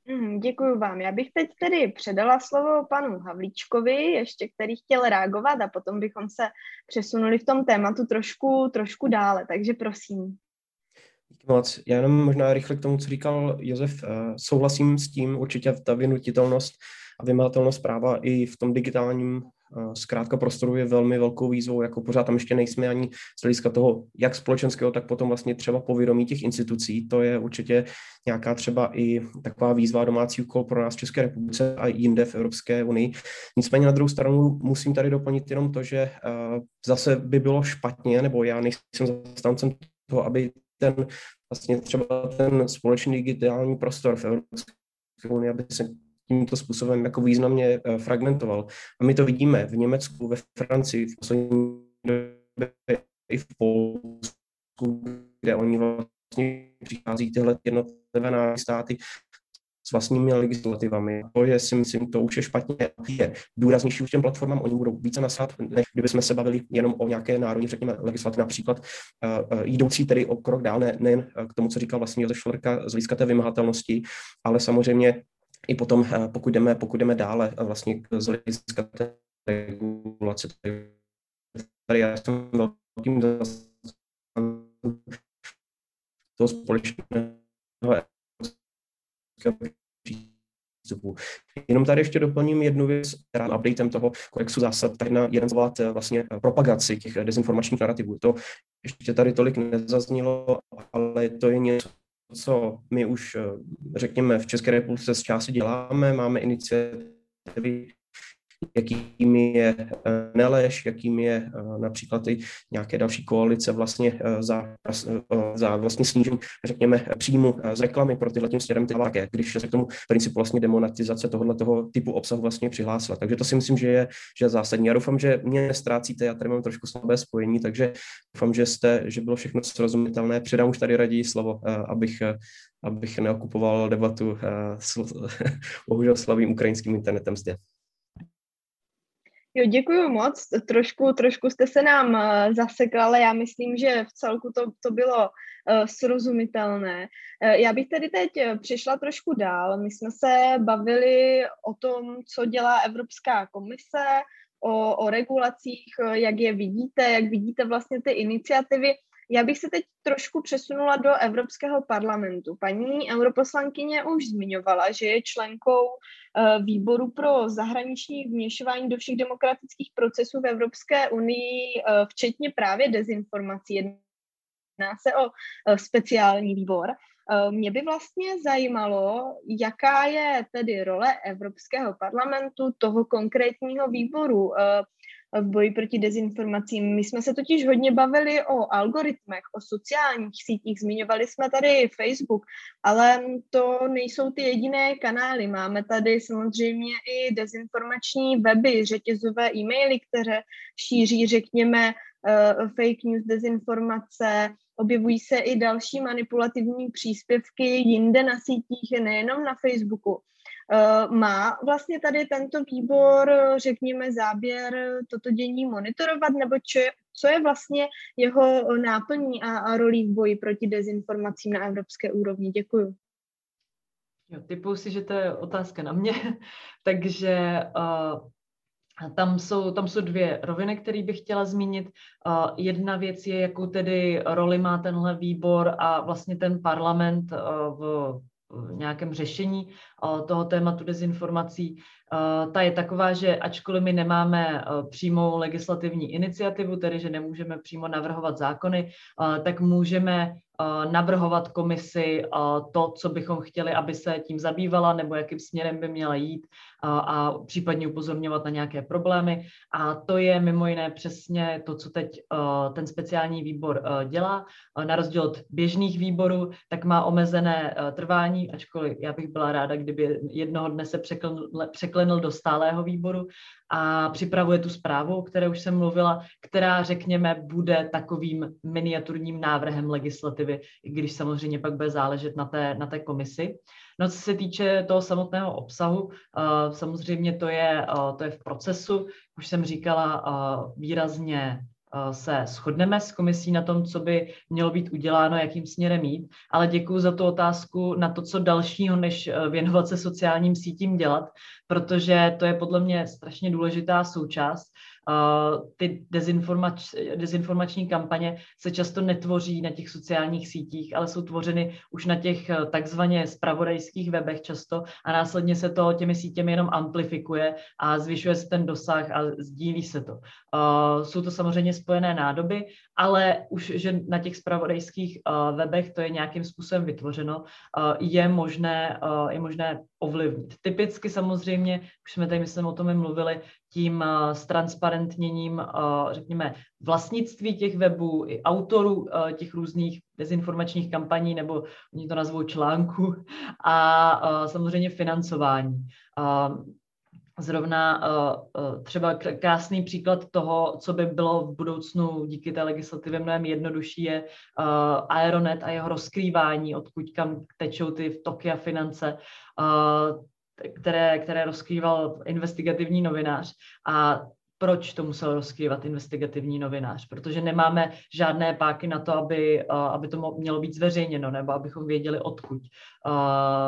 Mm, děkuji vám. Já bych teď tedy předala slovo panu Havlíčkovi, ještě který chtěl reagovat a potom bychom se přesunuli v tom tématu trošku, trošku dále, takže prosím. Díky moc. Já jenom možná rychle k tomu, co říkal Josef, eh, souhlasím s tím, určitě ta vynutitelnost a vymahatelnost práva i v tom digitálním zkrátka prostoru je velmi velkou výzvou, jako pořád tam ještě nejsme ani z hlediska toho, jak společenského, tak potom vlastně třeba povědomí těch institucí. To je určitě nějaká třeba i taková výzva domácí úkol pro nás v České republice a jinde v Evropské unii. Nicméně na druhou stranu musím tady doplnit jenom to, že zase by bylo špatně, nebo já nejsem zastáncem toho, aby ten vlastně třeba ten společný digitální prostor v Evropské unii, aby se tímto způsobem jako významně eh, fragmentoval. A my to vidíme v Německu, ve Francii, v poslední době i v Polsku, kde oni vlastně přichází tyhle jednotlivé státy s vlastními legislativami. To je si myslím, to už je špatně. Je důraznější už těm platformám, oni budou více nasát, než kdybychom se bavili jenom o nějaké národní, řekněme, legislativě, například uh, uh, jdoucí tedy o krok dál, ne, nejen k tomu, co říkal vlastně Josef Šlerka z hlediska té vymahatelnosti, ale samozřejmě i potom, eh, pokud jdeme, pokud jdeme dále eh, vlastně z hlediska té regulace, tady já jsem velkým toho společného přístupu. Jenom tady ještě doplním jednu věc, která updatem toho kodexu zásad, tady na jeden zvolat eh, vlastně propagaci těch dezinformačních narrativů. To ještě tady tolik nezaznělo, ale to je něco, co my už, eh, řekněme, v České republice z části děláme, máme iniciativy jakým je eh, Neleš, jakým je eh, například i nějaké další koalice vlastně eh, za, za vlastně snížení, řekněme, příjmu z reklamy pro tyhle tím směrem ty když se k tomu principu vlastně demonetizace tohohle toho typu obsahu vlastně přihlásila. Takže to si myslím, že je, že zásadní. Já doufám, že mě nestrácíte, já tady mám trošku slabé spojení, takže doufám, že jste, že bylo všechno srozumitelné. Předám už tady raději slovo, abych abych neokupoval debatu bohužel slavým ukrajinským internetem zde. Jo, děkuji moc. Trošku, trošku jste se nám uh, zasekl, ale já myslím, že v celku to, to bylo uh, srozumitelné. Uh, já bych tedy teď přišla trošku dál. My jsme se bavili o tom, co dělá Evropská komise, o, o regulacích, jak je vidíte, jak vidíte vlastně ty iniciativy. Já bych se teď trošku přesunula do Evropského parlamentu. Paní europoslankyně už zmiňovala, že je členkou eh, výboru pro zahraniční vměšování do všech demokratických procesů v Evropské unii, eh, včetně právě dezinformací. Jedná se o eh, speciální výbor. Mě by vlastně zajímalo, jaká je tedy role Evropského parlamentu, toho konkrétního výboru v boji proti dezinformacím. My jsme se totiž hodně bavili o algoritmech, o sociálních sítích, zmiňovali jsme tady Facebook, ale to nejsou ty jediné kanály. Máme tady samozřejmě i dezinformační weby, řetězové e-maily, které šíří, řekněme, uh, fake news, dezinformace, objevují se i další manipulativní příspěvky jinde na sítích, nejenom na Facebooku. Má vlastně tady tento výbor, řekněme, záběr toto dění monitorovat, nebo čo, co je vlastně jeho náplní a, a rolí v boji proti dezinformacím na evropské úrovni? Děkuju. Jo, typuji si, že to je otázka na mě, takže uh, tam jsou, tam jsou dvě roviny, které bych chtěla zmínit. Uh, jedna věc je, jakou tedy roli má tenhle výbor a vlastně ten parlament uh, v, v nějakém řešení toho tématu dezinformací. Ta je taková, že ačkoliv my nemáme přímou legislativní iniciativu, tedy že nemůžeme přímo navrhovat zákony, tak můžeme navrhovat komisi to, co bychom chtěli, aby se tím zabývala, nebo jakým směrem by měla jít a případně upozorňovat na nějaké problémy. A to je mimo jiné přesně to, co teď ten speciální výbor dělá. Na rozdíl od běžných výborů, tak má omezené trvání, ačkoliv já bych byla ráda, kdyby jednoho dne se překlenul do stálého výboru a připravuje tu zprávu, o které už jsem mluvila, která, řekněme, bude takovým miniaturním návrhem legislativy, i když samozřejmě pak bude záležet na té, na té komisi. No, co se týče toho samotného obsahu, uh, samozřejmě to je, uh, to je v procesu. Už jsem říkala, uh, výrazně se shodneme s komisí na tom, co by mělo být uděláno, jakým směrem jít, ale děkuji za tu otázku na to, co dalšího, než věnovat se sociálním sítím dělat, protože to je podle mě strašně důležitá součást ty dezinformač, dezinformační kampaně se často netvoří na těch sociálních sítích, ale jsou tvořeny už na těch eh, takzvaně spravodajských webech často a následně se to těmi sítěmi jenom amplifikuje a zvyšuje se ten dosah a sdílí se to. Jsou to samozřejmě spojené nádoby, ale už, že na těch spravodajských uh, webech to je nějakým způsobem vytvořeno, uh, je možné, uh, je možné ovlivnit. Typicky samozřejmě, už jsme tady, myslím, o tom i mluvili, tím uh, transparentněním, uh, řekněme, vlastnictví těch webů, i autorů uh, těch různých dezinformačních kampaní, nebo oni to nazvou článku, a uh, samozřejmě financování. Uh, Zrovna uh, uh, třeba krásný příklad toho, co by bylo v budoucnu díky té legislativě mnohem jednodušší, je uh, Aeronet a jeho rozkrývání, odkud kam tečou ty toky a finance, které, které rozkrýval investigativní novinář. A proč to musel rozkrývat investigativní novinář? Protože nemáme žádné páky na to, aby, aby to mělo být zveřejněno, nebo abychom věděli, odkud,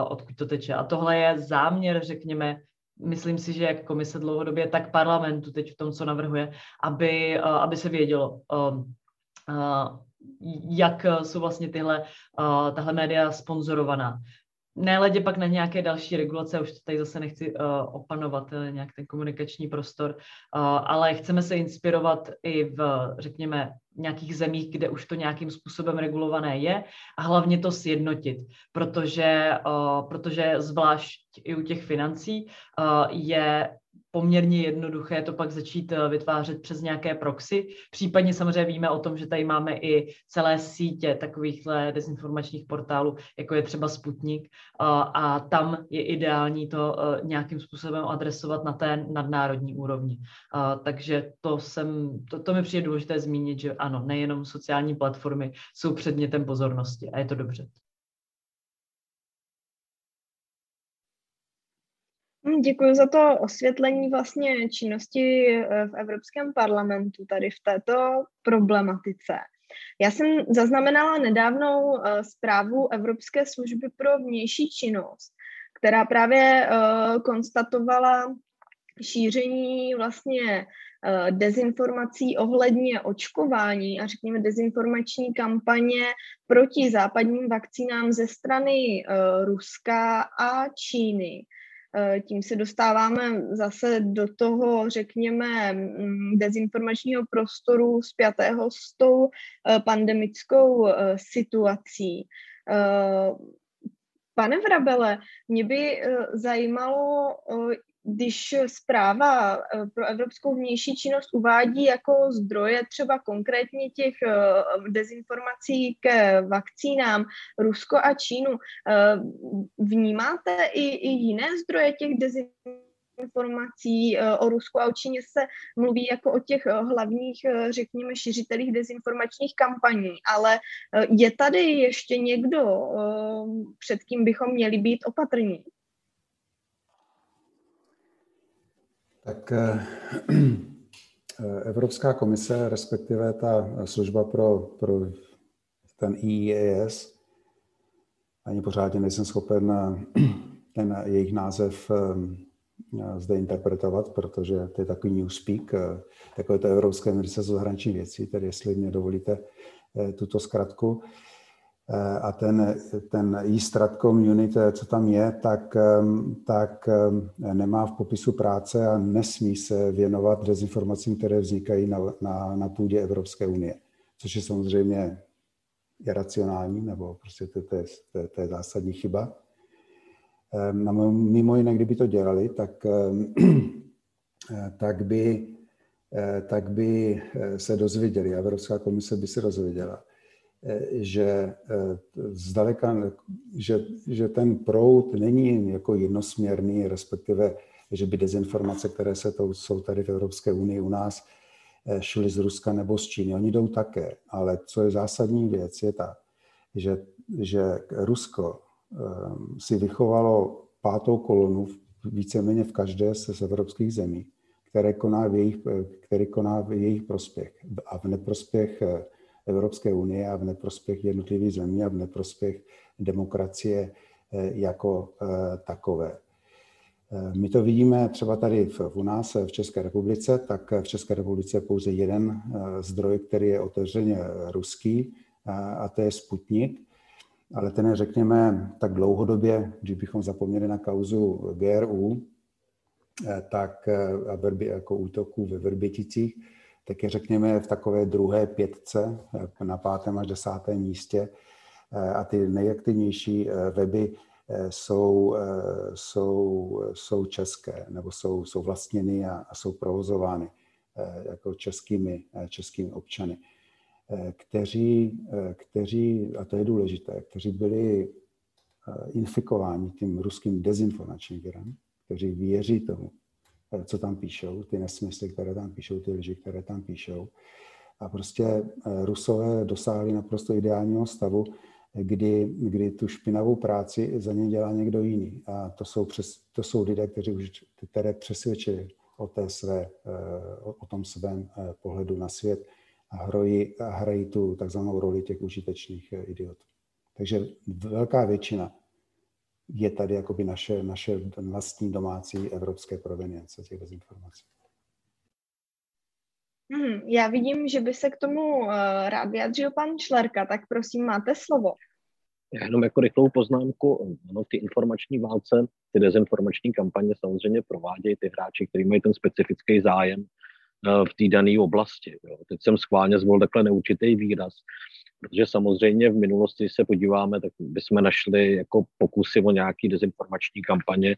odkud to teče. A tohle je záměr, řekněme, myslím si, že jak komise dlouhodobě, tak parlamentu teď v tom, co navrhuje, aby, aby se vědělo, jak jsou vlastně tyhle, tahle média sponzorovaná. Nehledě pak na nějaké další regulace, už tady zase nechci uh, opanovat uh, nějak ten komunikační prostor, uh, ale chceme se inspirovat i v, řekněme, nějakých zemích, kde už to nějakým způsobem regulované je a hlavně to sjednotit, protože, uh, protože zvlášť i u těch financí uh, je poměrně jednoduché to pak začít eh, vytvářet přes nějaké proxy. Případně samozřejmě víme o tom, že tady máme i celé sítě takovýchhle dezinformačních portálů, jako je třeba Sputnik, a tam je ideální to eh, nějakým způsobem adresovat na té nadnárodní úrovni. Takže to, jsem, to, to mi přijde důležité zmínit, že ano, nejenom sociální platformy jsou předmětem pozornosti a je to dobře. Děkuji za to osvětlení vlastně činnosti eh, v Evropském parlamentu tady v této problematice. Já jsem zaznamenala nedávnou eh, zprávu Evropské služby pro vnější činnost, která právě eh, konstatovala šíření vlastně dezinformací ohledně očkování a řekněme dezinformační kampaně proti západním vakcínám ze strany Ruska a Číny. Eh, tím se dostáváme zase do toho, řekněme, mm, dezinformačního prostoru spjatého s tou eh, pandemickou eh, situací. Pane Vrabele, mě by zajímalo, když zpráva eh, pro evropskou vnější činnost uvádí jako zdroje třeba konkrétně těch eh, dezinformací k vakcínám Rusko a Čínu, eh, vnímáte i, i jiné zdroje těch dezinformací? o Rusku a o Číně se mluví jako o těch hlavních, řekněme, šiřitelích dezinformačních kampaní, ale je tady ještě někdo, před kým bychom měli být opatrní? Tak Evropská komise, respektive ta služba pro, pro ten IES, ani pořádně nejsem schopen ten jejich název eh, zde interpretovat, protože to je takový newspeak, eh, takové to Evropské ministerstvo zahraničních věcí, tedy jestli mě dovolíte eh, tuto zkratku. A ten, ten e-stratcom unit, co tam je, tak, tak nemá v popisu práce a nesmí se věnovat dezinformacím, které vznikají na, na, na půdě Evropské unie, což je samozřejmě iracionální, nebo prostě to, to, je, to, je, to je zásadní chyba. Ehm, mimo jiné, kdyby to dělali, tak, ehm, tak, by, eh, tak by eh, se dozvěděli, Evropská komise by se dozvěděla, eh, že zdaleka, že, že ten proud není jako jednosměrný, respektive, že by dezinformace, které se to, jsou tady v Evropské unii u nás, šly z Ruska nebo z Číny. Oni jdou také, ale co je zásadní věc, je ta, že, že Rusko Ehm, si vychovalo pátou kolonu víceméně v každé z evropských zemí, které koná v jejich, který koná v jejich prospěch a v neprospěch eh, Evropské unie a v neprospěch jednotlivých zemí a v neprospěch demokracie eh, jako eh, takové. My to vidíme třeba tady v, u nás v České republice, tak v České republice je pouze jeden zdroj, který je otevřeně ruský, a to je Sputnik ale ten řekněme tak dlouhodobě, když bychom zapomněli na kauzu GRU, eh, tak eh, a jako útoků ve Vrběticích, tak je řekněme v takové druhé pětce eh, na pátém až desátém místě a ty nejaktivnější weby jsou, jsou, jsou české nebo jsou, jsou vlastněny a, a jsou provozovány jako českými, českými občany. Eh, kteří, eh, kteří, a to je důležité, kteří byli eh, infikováni tím ruským dezinformačním virem, kteří věří tomu, co tam píšou, ty nesmysly, které tam píšou, ty lži, které tam píšou. A prostě Rusové dosáhli naprosto ideálního stavu, kdy, kdy tu špinavou práci za ně dělá někdo jiný. A to jsou, přes, to jsou lidé, kteří už které přesvědčili o, té své, o tom svém pohledu na svět, a hrají, a hrají tu takzvanou roli těch užitečných eh, idiotů. Takže velká většina je tady jakoby naše, naše vlastní domácí evropské provenience těch dezinformací. Hmm, já vidím, že by se k tomu uh, rád vyjadřil pan Člerka, tak prosím, máte slovo. Já jenom jako rychlou poznámku, ano, ty informační válce, ty dezinformační kampaně samozřejmě provádějí ty hráči, kteří mají ten specifický zájem v té dané oblasti. Jo. Teď jsem schválně zvolil takhle neurčitý výraz, protože samozřejmě v minulosti, když se podíváme, tak bychom našli jako pokusy o nějaký dezinformační kampaně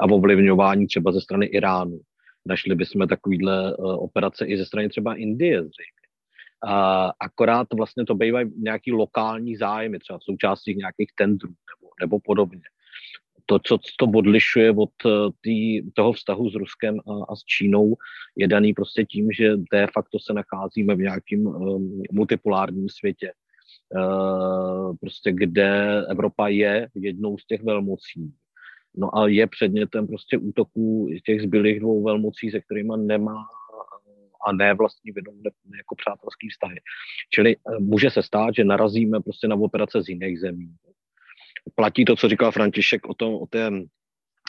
a ovlivňování třeba ze strany Iránu. Našli bychom takovýhle uh, operace i ze strany třeba Indie zřejmě. A akorát vlastně to bývají nějaký lokální zájmy, třeba v součástí nějakých tendrů nebo, nebo podobně to, co to odlišuje od eh, tý, toho vztahu s Ruskem a, a s Čínou, je daný prostě tím, že de facto se nacházíme v nějakém um, multipolárním světě, uh, prostě kde Evropa je jednou z těch velmocí. No a je předmětem prostě útoků těch zbylých dvou velmocí, se kterými nemá a ne vlastní vinou, ne, ne jako přátelský vztahy. Čili může se stát, že narazíme prostě na operace z jiných zemí platí to, co říkal František o, tom, o té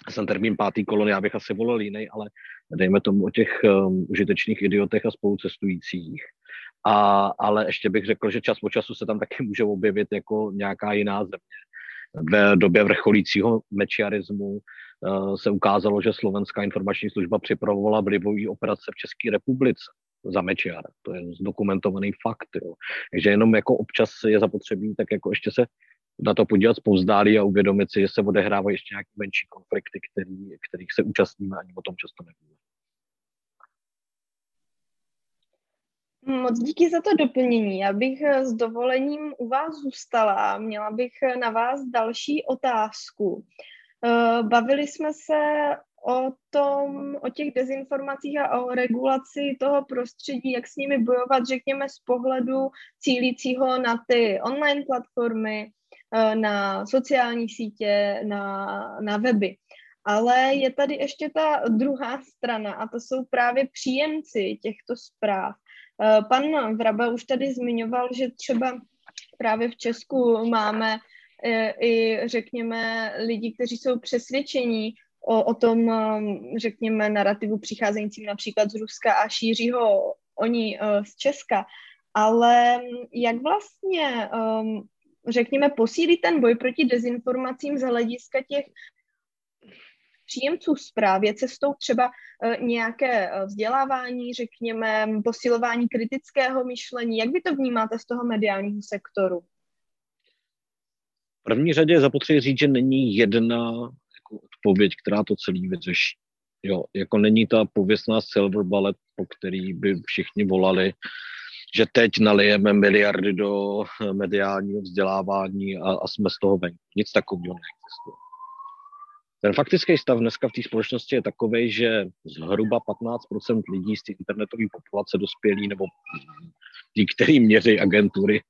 jsem termín pátý kolon, já bych asi volil jiný, ale dejme tomu o těch um, užitečných idiotech a spolucestujících. A, ale ještě bych řekl, že čas po času se tam taky může objevit jako nějaká jiná země. V době vrcholícího mečiarismu uh, se ukázalo, že slovenská informační služba připravovala vlivové operace v České republice za Mečiar. To je zdokumentovaný fakt. Jo. Takže jenom jako občas je zapotřebí tak jako ještě se na to podívat zpovzdálí a uvědomit si, že se odehrávají ještě nějaké menší konflikty, který, kterých se účastníme, ani o tom často nevíme. Moc díky za to doplnění. Já bych eh, s dovolením u vás zůstala. Měla bych eh, na vás další otázku. Eh, bavili jsme se o tom, o těch dezinformacích a o regulaci toho prostředí, jak s nimi bojovat, řekněme, z pohledu cílícího na ty online platformy, na sociální sítě, na, na weby. Ale je tady ještě ta druhá strana a to jsou právě příjemci těchto zpráv. Eh, pan Vraba už tady zmiňoval, že třeba právě v Česku máme eh, i, řekněme, lidi, kteří jsou přesvědčení o, o tom, řekněme, narrativu přicházejícím například z Ruska a šíří ho oni z Česka. Ale jak vlastně, řekněme, posílit ten boj proti dezinformacím z hlediska těch příjemců zprávě cestou třeba uh, nějaké uh, vzdělávání, řekněme, posilování kritického myšlení. Jak vy to vnímáte z toho mediálního sektoru? V první řadě je zapotřebí říct, že není jedna odpověď, která to celý vyřeší. Jo, jako není ta pověstná silver bullet, po který by všichni volali, že teď nalijeme miliardy do mediálního vzdělávání a, a jsme z toho ven. Nic takového neexistuje. Ten faktický stav dneska v té společnosti je takový, že zhruba 15% lidí z té internetové populace dospělí nebo tí, který měří agentury,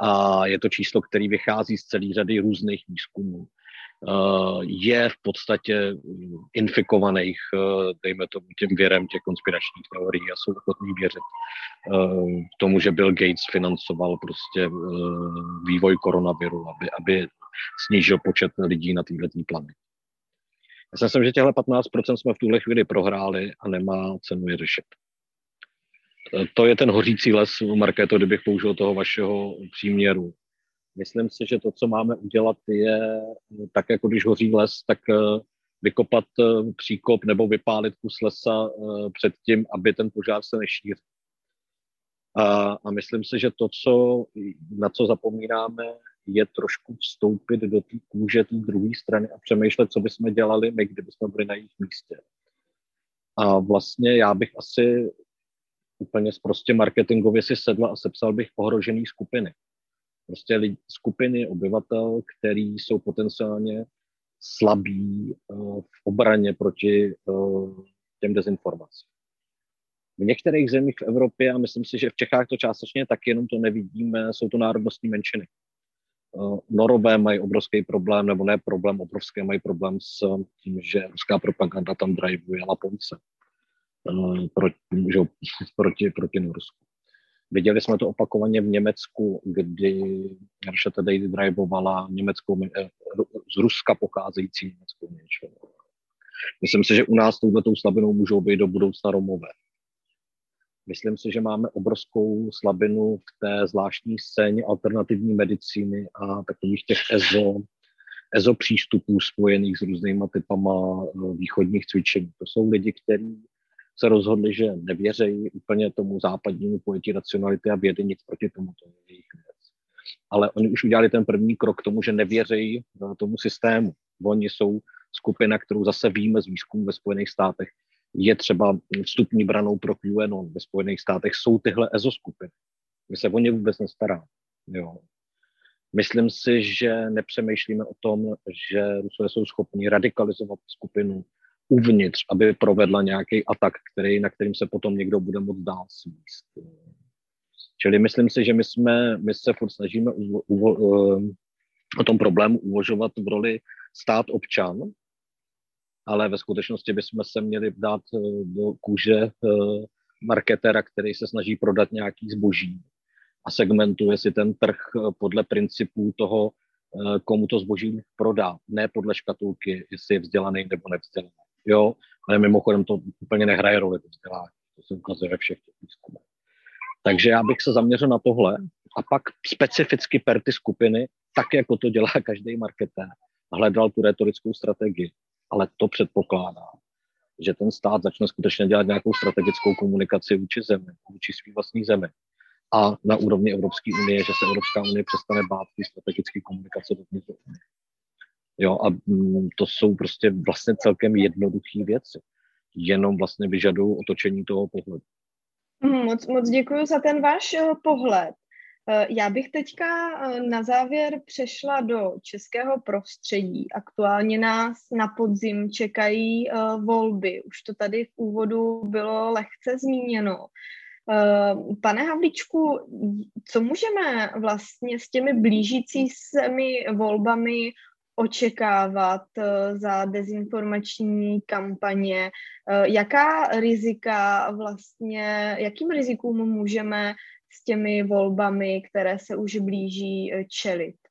a je to číslo, který vychází z celé řady různých výzkumů, Eh, je v podstatě infikovaných, eh, dejme tomu, tím věrem těch konspiračních teorií a jsou ochotní věřit eh, tomu, že Bill Gates financoval prostě vývoj koronaviru, aby, aby snížil počet lidí na této planetě. Já si myslím, že těhle 15% jsme v tuhle chvíli prohráli a nemá cenu je řešit. To je ten hořící les, Markéto, kdybych použil toho vašeho příměru. Myslím si, že to, co máme udělat, je tak, jako když hoří les, tak eh, vykopat eh, příkop nebo vypálit kus lesa eh, před tím, aby ten požár se nešířil. A, a myslím si, že to, co, na co zapomínáme, je trošku vstoupit do té kůže té druhé strany a přemýšlet, co bychom dělali my, kdybychom byli na jejich místě. A vlastně já bych asi úplně prostě marketingově si sedla a sepsal bych ohrožený skupiny prostě lidi, skupiny obyvatel, který jsou potenciálně slabí uh, v obraně proti uh, těm dezinformacím. V některých zemích v Evropě, a myslím si, že v Čechách to částečně tak jenom to nevidíme, jsou to národnostní menšiny. Uh, Norové mají obrovský problém, nebo ne problém obrovský, mají problém s tím, že ruská propaganda tam drivuje Laponce proti, proti, proti Norsku. Viděli jsme to opakovaně v Německu, kdy Russia Today drivovala německou, eh, z Ruska pocházející německou menšinu. Myslím si, že u nás touhletou slabinou můžou být do budoucna Romové. Myslím si, že máme obrovskou slabinu v té zvláštní scéně alternativní medicíny a takových těch EZO, EZO přístupů spojených s různýma typama eh, východních cvičení. To jsou lidi, kteří se rozhodli, že nevěřejí úplně tomu západnímu pojetí racionality a vědy, nic proti tomu, to je jejich věc. Ale oni už udělali ten první krok k tomu, že nevěřejí eh, tomu systému. Oni jsou skupina, kterou zase víme z výzkumu ve Spojených státech, je třeba vstupní branou pro QAnon ve Spojených státech, jsou tyhle EZO skupiny. My se o ně vůbec nestaráme. Jo. Myslím si, že nepřemýšlíme o tom, že Rusové jsou schopni radikalizovat skupinu, uvnitř, aby provedla nějaký atak, který, na kterým se potom někdo bude moct dál svíst. Čili myslím si, že my, jsme, my se furt snažíme uvo, uvo, uh, o tom problému uvažovat v roli stát občan, ale ve skutečnosti bychom se měli dát uh, do kůže uh, marketera, který se snaží prodat nějaký zboží a segmentuje si ten trh podle principů toho, komu to zboží prodá, ne podle škatulky, jestli je vzdělaný nebo nevzdělaný jo, ale mimochodem to úplně nehraje roli to vzdělání. To se ukazuje ve všech těch výzkumech. Takže já bych se zaměřil na tohle a pak specificky per ty skupiny, tak jako to dělá každý marketér, hledal tu retorickou strategii. Ale to předpokládá, že ten stát začne skutečně dělat nějakou strategickou komunikaci vůči zemi, vůči svým vlastní zemi. A na úrovni Evropské unie, že se Evropská unie přestane bát ty strategické komunikace do unie. Jo, a mm, to jsou prostě vlastně celkem jednoduché věci. Jenom vlastně vyžadují otočení toho pohledu. Mm, moc, moc děkuji za ten váš uh, pohled. Eh, já bych teďka eh, na závěr přešla do českého prostředí. Aktuálně nás na podzim čekají eh, volby. Už to tady v úvodu bylo lehce zmíněno. Pane Havličku, co můžeme vlastně s těmi blížící se mi volbami očekávat za dezinformační kampaně? Jaká rizika vlastně, jakým rizikům můžeme s těmi volbami, které se už blíží eh, čelit.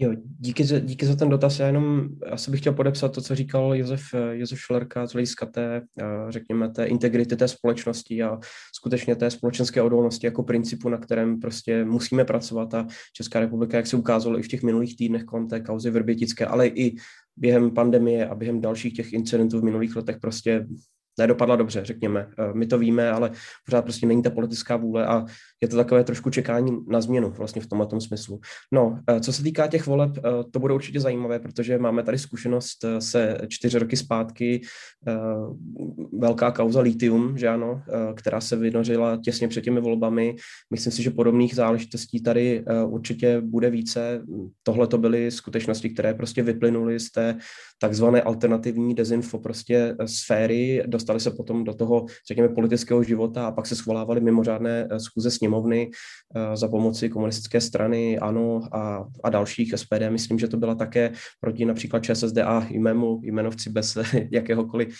Jo, díky, za, díky za ten dotaz. Já jenom asi bych chtěl podepsat to, co říkal Josef, Josef Šlerka z hlediska té, eh, řekněme, té integrity té společnosti a skutečně té společenské odolnosti jako principu, na kterém prostě musíme pracovat a Česká republika, jak se ukázalo i v těch minulých týdnech kolem té kauzy Vrbětické, ale i během pandemie a během dalších těch incidentů v minulých letech prostě nedopadla dobře, řekněme. Eh, my to víme, ale pořád prostě není ta politická vůle a je to takové trošku čekání na změnu vlastně v tomhle tom smyslu. No, eh, co se týká těch voleb, eh, to bude určitě zajímavé, protože máme tady zkušenost se čtyři roky zpátky, velká kauza litium, že ano, která se vynořila těsně před těmi volbami. Myslím si, že podobných záležitostí tady určitě bude více. Tohle to byly skutečnosti, které prostě vyplynuly z té takzvané alternativní dezinfo prostě sféry, dostali se potom do toho, řekněme, politického života a pak se schovávaly mimořádné schůze s sněmovny eh, za pomoci komunistické strany, ANO a, a dalších SPD. Myslím, že to byla také proti například ČSSD a jmému, jmenovci bez jakéhokoliv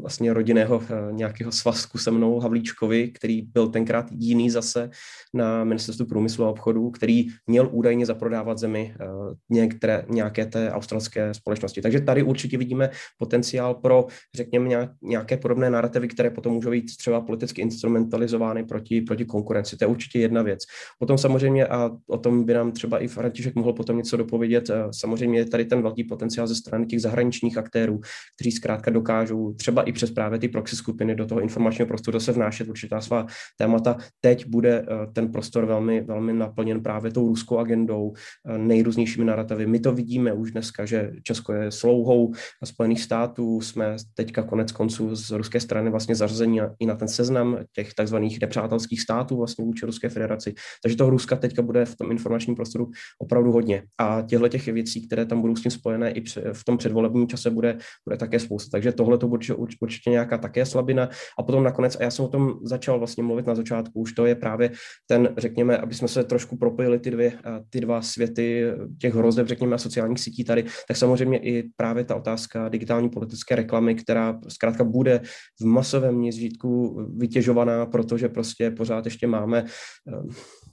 vlastně rodinného eh, nějakého svazku se mnou Havlíčkovi, který byl tenkrát jiný zase na ministerstvu průmyslu a obchodu, který měl údajně zaprodávat zemi eh, některé, nějaké té australské společnosti. Takže tady určitě vidíme potenciál pro, řekněme, nějaké podobné narrativy, které potom můžou být třeba politicky instrumentalizovány proti, proti konkurenci. To je určitě jedna věc. Potom samozřejmě, a o tom by nám třeba i František mohl potom něco dopovědět, eh, samozřejmě je tady ten velký potenciál ze strany těch zahraničních aktérů, kteří zkrátka dokážou třeba i přes právě ty proxy skupiny do toho informačního prostoru se vnášet určitá svá témata. Teď bude eh, ten prostor velmi, velmi naplněn právě tou ruskou agendou, eh, nejrůznějšími narrativy. My to vidíme už dneska, že Česko je slouhou Spojených států, jsme teďka konec konců z ruské strany vlastně zařazení i na ten seznam těch takzvaných nepřátelských států vlastně vůči Ruské federaci. Takže toho Ruska teďka bude v tom informačním prostoru opravdu hodně. A těchto těch věcí, které tam budou s tím spojené i v tom předvolebním čase, bude, bude také spousta. Takže takže tohle to určitě, určitě nějaká také slabina. A potom nakonec, a já jsem o tom začal vlastně mluvit na začátku, už to je právě ten, řekněme, aby jsme se trošku propojili ty, dvě, ty dva světy těch hrozeb, řekněme, a sociálních sítí tady, tak samozřejmě i právě ta otázka digitální politické reklamy, která zkrátka bude v masovém měřítku vytěžovaná, protože prostě pořád ještě máme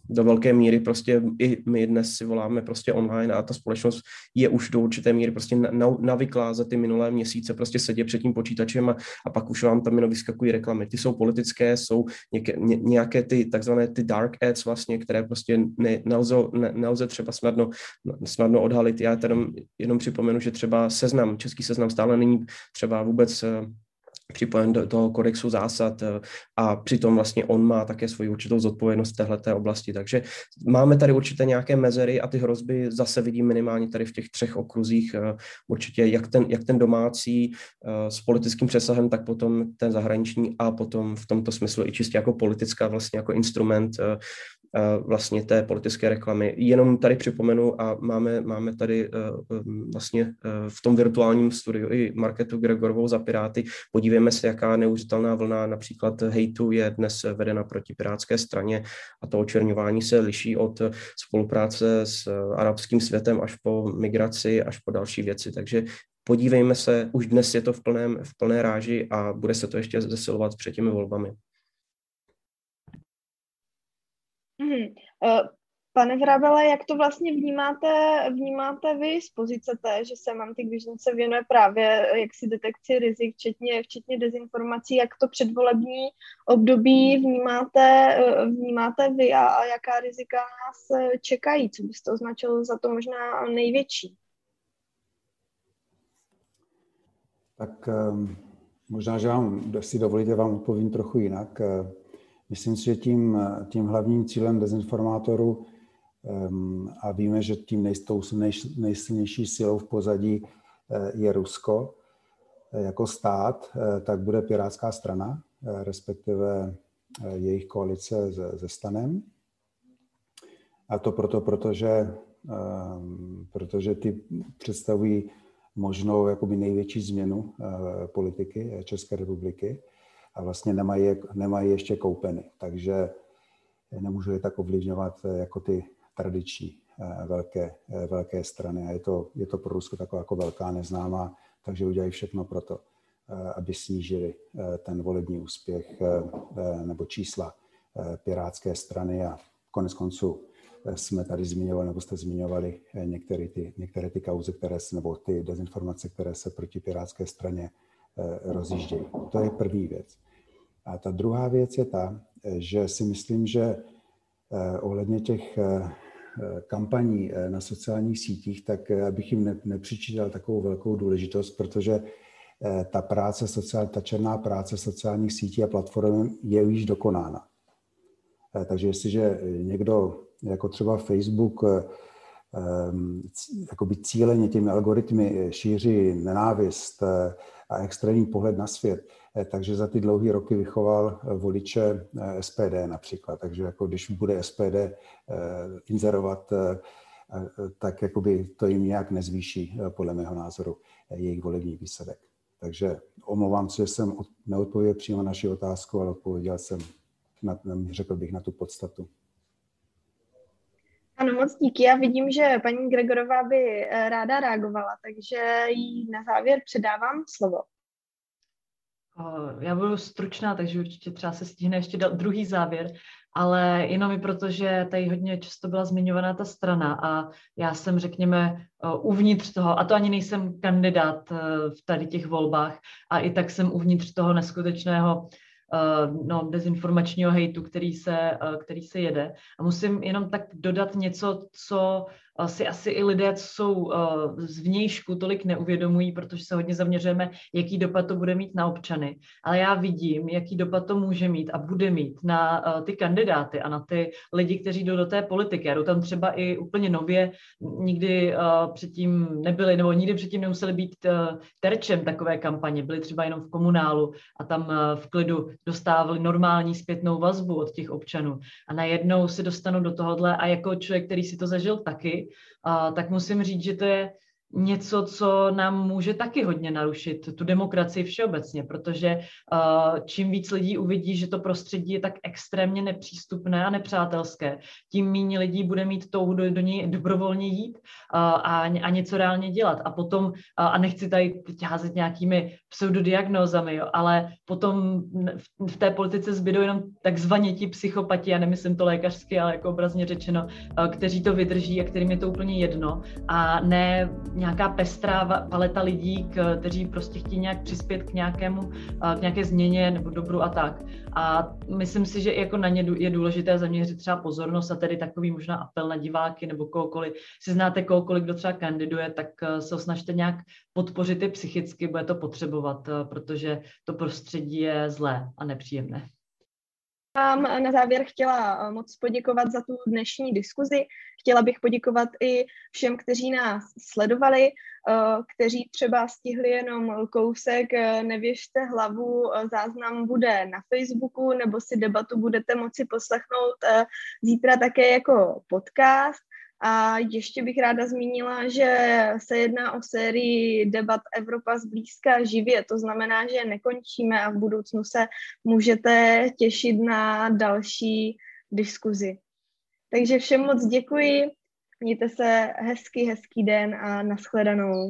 do velké míry prostě i my dnes si voláme prostě online a ta společnost je už do určité míry prostě navyklá za ty minulé měsíce prostě sedět před tím počítačem a, a pak už vám tam jenom vyskakují reklamy. Ty jsou politické, jsou něké, ně, nějaké ty takzvané ty dark ads vlastně, které prostě ne, nelze, ne, nelze třeba snadno, snadno odhalit. Já jenom, jenom připomenu, že třeba seznam, český seznam stále není třeba vůbec eh, připojen do toho kodexu zásad eh, a přitom vlastně on má také svoji určitou zodpovědnost v téhleté oblasti. Takže máme tady určité nějaké mezery a ty hrozby zase vidím minimálně tady v těch třech okruzích eh, určitě jak ten, jak ten domácí eh, s politickým přesahem, tak potom ten zahraniční a potom v tomto smyslu i čistě jako politická vlastně jako instrument vlastně té politické reklamy. Jenom tady připomenu a máme, máme tady vlastně v tom virtuálním studiu i Marketu Gregorovou za Piráty. Podívejme se, jaká neuvěřitelná vlna například hejtu je dnes vedena proti pirátské straně a to očerňování se liší od spolupráce s arabským světem až po migraci, až po další věci. Takže podívejme se, už dnes je to v, plném, v plné ráži a bude se to ještě zesilovat před těmi volbami. Mm-hmm. Pane Vrabele, jak to vlastně vnímáte, vnímáte vy z pozice té, že se Mantic Vision se věnuje právě jaksi detekci rizik, včetně, včetně dezinformací, jak to předvolební období vnímáte, eh, vnímáte vy a, a jaká rizika nás eh, čekají? Co byste označil za to možná největší? Tak ehm, možná, že vám, si dovolíte, vám odpovím trochu jinak. Myslím si, že tím, tím hlavním cílem dezinformátorů um, a víme, že tím nejstou, nej, nejsilnější silou v pozadí eh, je Rusko jako stát, eh, tak bude Pirátská strana, eh, respektive jejich koalice se, se stanem. A to proto, protože, protože ty představují možnou jakoby největší změnu politiky České republiky a vlastně nemají, nemají ještě koupeny. Takže nemůžu je tak ovlivňovat jako ty tradiční velké, velké strany. A je to, je to pro Rusko taková jako velká neznámá, takže udělají všechno pro to, aby snížili ten volební úspěch nebo čísla Pirátské strany a konec konců jsme tady zmiňovali, nebo jste zmiňovali některé ty, některé ty kauzy, které se, nebo ty dezinformace, které se proti Pirátské straně rozjíždějí. To je první věc. A ta druhá věc je ta, že si myslím, že ohledně těch kampaní na sociálních sítích, tak bych jim nepřičítal takovou velkou důležitost, protože ta práce, sociál, ta černá práce sociálních sítí a platform je již dokonána. Takže jestliže někdo, jako třeba Facebook, cíleně těmi algoritmy šíří nenávist a extrémní pohled na svět, takže za ty dlouhé roky vychoval voliče SPD například. Takže jako když bude SPD inzerovat, tak jakoby to jim nějak nezvýší, podle mého názoru, jejich volební výsledek. Takže omlouvám se, že jsem neodpověděl přímo na naši otázku, ale odpověděl jsem, na, řekl bych, na tu podstatu. Ano, moc díky. Já vidím, že paní Gregorová by eh, ráda reagovala, takže jí na závěr předávám slovo. Já budu stručná, takže určitě třeba se stihne ještě druhý závěr, ale jenom i proto, že tady hodně často byla zmiňovaná ta strana a já jsem, řekněme, uvnitř toho, a to ani nejsem kandidát eh, v tady těch volbách, a i tak jsem uvnitř toho neskutečného eh, no, dezinformačního hejtu, který se, eh, který se jede. A musím jenom tak dodat něco, co si asi i lidé, co jsou z vnějšku, tolik neuvědomují, protože se hodně zaměřujeme, jaký dopad to bude mít na občany. Ale já vidím, jaký dopad to může mít a bude mít na ty kandidáty a na ty lidi, kteří jdou do té politiky. Jdou tam třeba i úplně nově, nikdy předtím nebyli, nebo nikdy předtím nemuseli být terčem takové kampaně, byli třeba jenom v komunálu a tam v klidu dostávali normální zpětnou vazbu od těch občanů. A najednou se dostanou do tohohle a jako člověk, který si to zažil taky, tak musím říct, že to je něco, co nám může taky hodně narušit tu demokracii všeobecně, protože uh, čím víc lidí uvidí, že to prostředí je tak extrémně nepřístupné a nepřátelské, tím méně lidí bude mít touhu do, do něj dobrovolně jít uh, a, a něco reálně dělat. A potom, uh, a nechci tady házet nějakými pseudodiagnózami, jo, ale potom v, v té politice zbydou jenom takzvaně ti psychopati, já nemyslím to lékařsky, ale jako obrazně řečeno, uh, kteří to vydrží a kterým je to úplně jedno a ne nějaká pestrá paleta lidí, kteří prostě chtějí nějak přispět k nějakému, k nějaké změně nebo dobru a tak. A myslím si, že jako na ně je důležité zaměřit třeba pozornost a tedy takový možná apel na diváky nebo kohokoliv. Si znáte kohokoliv, kdo třeba kandiduje, tak eh, se snažte nějak podpořit i psychicky, bude to potřebovat, eh, protože to prostředí je zlé a nepříjemné vám na závěr chtěla eh, moc poděkovat za tu dnešní diskuzi. Chtěla bych poděkovat i všem, kteří nás sledovali, eh, kteří třeba stihli jenom kousek eh, Nevěžte hlavu, záznam bude na Facebooku, nebo si debatu budete moci poslechnout zítra také jako podcast. A ještě bych ráda zmínila, že se jedná o sérii debat Evropa zblízka živě. To znamená, že nekončíme a v budoucnu se můžete těšit na další diskuzi. Takže všem moc děkuji, mějte se hezký, hezký den a nashledanou.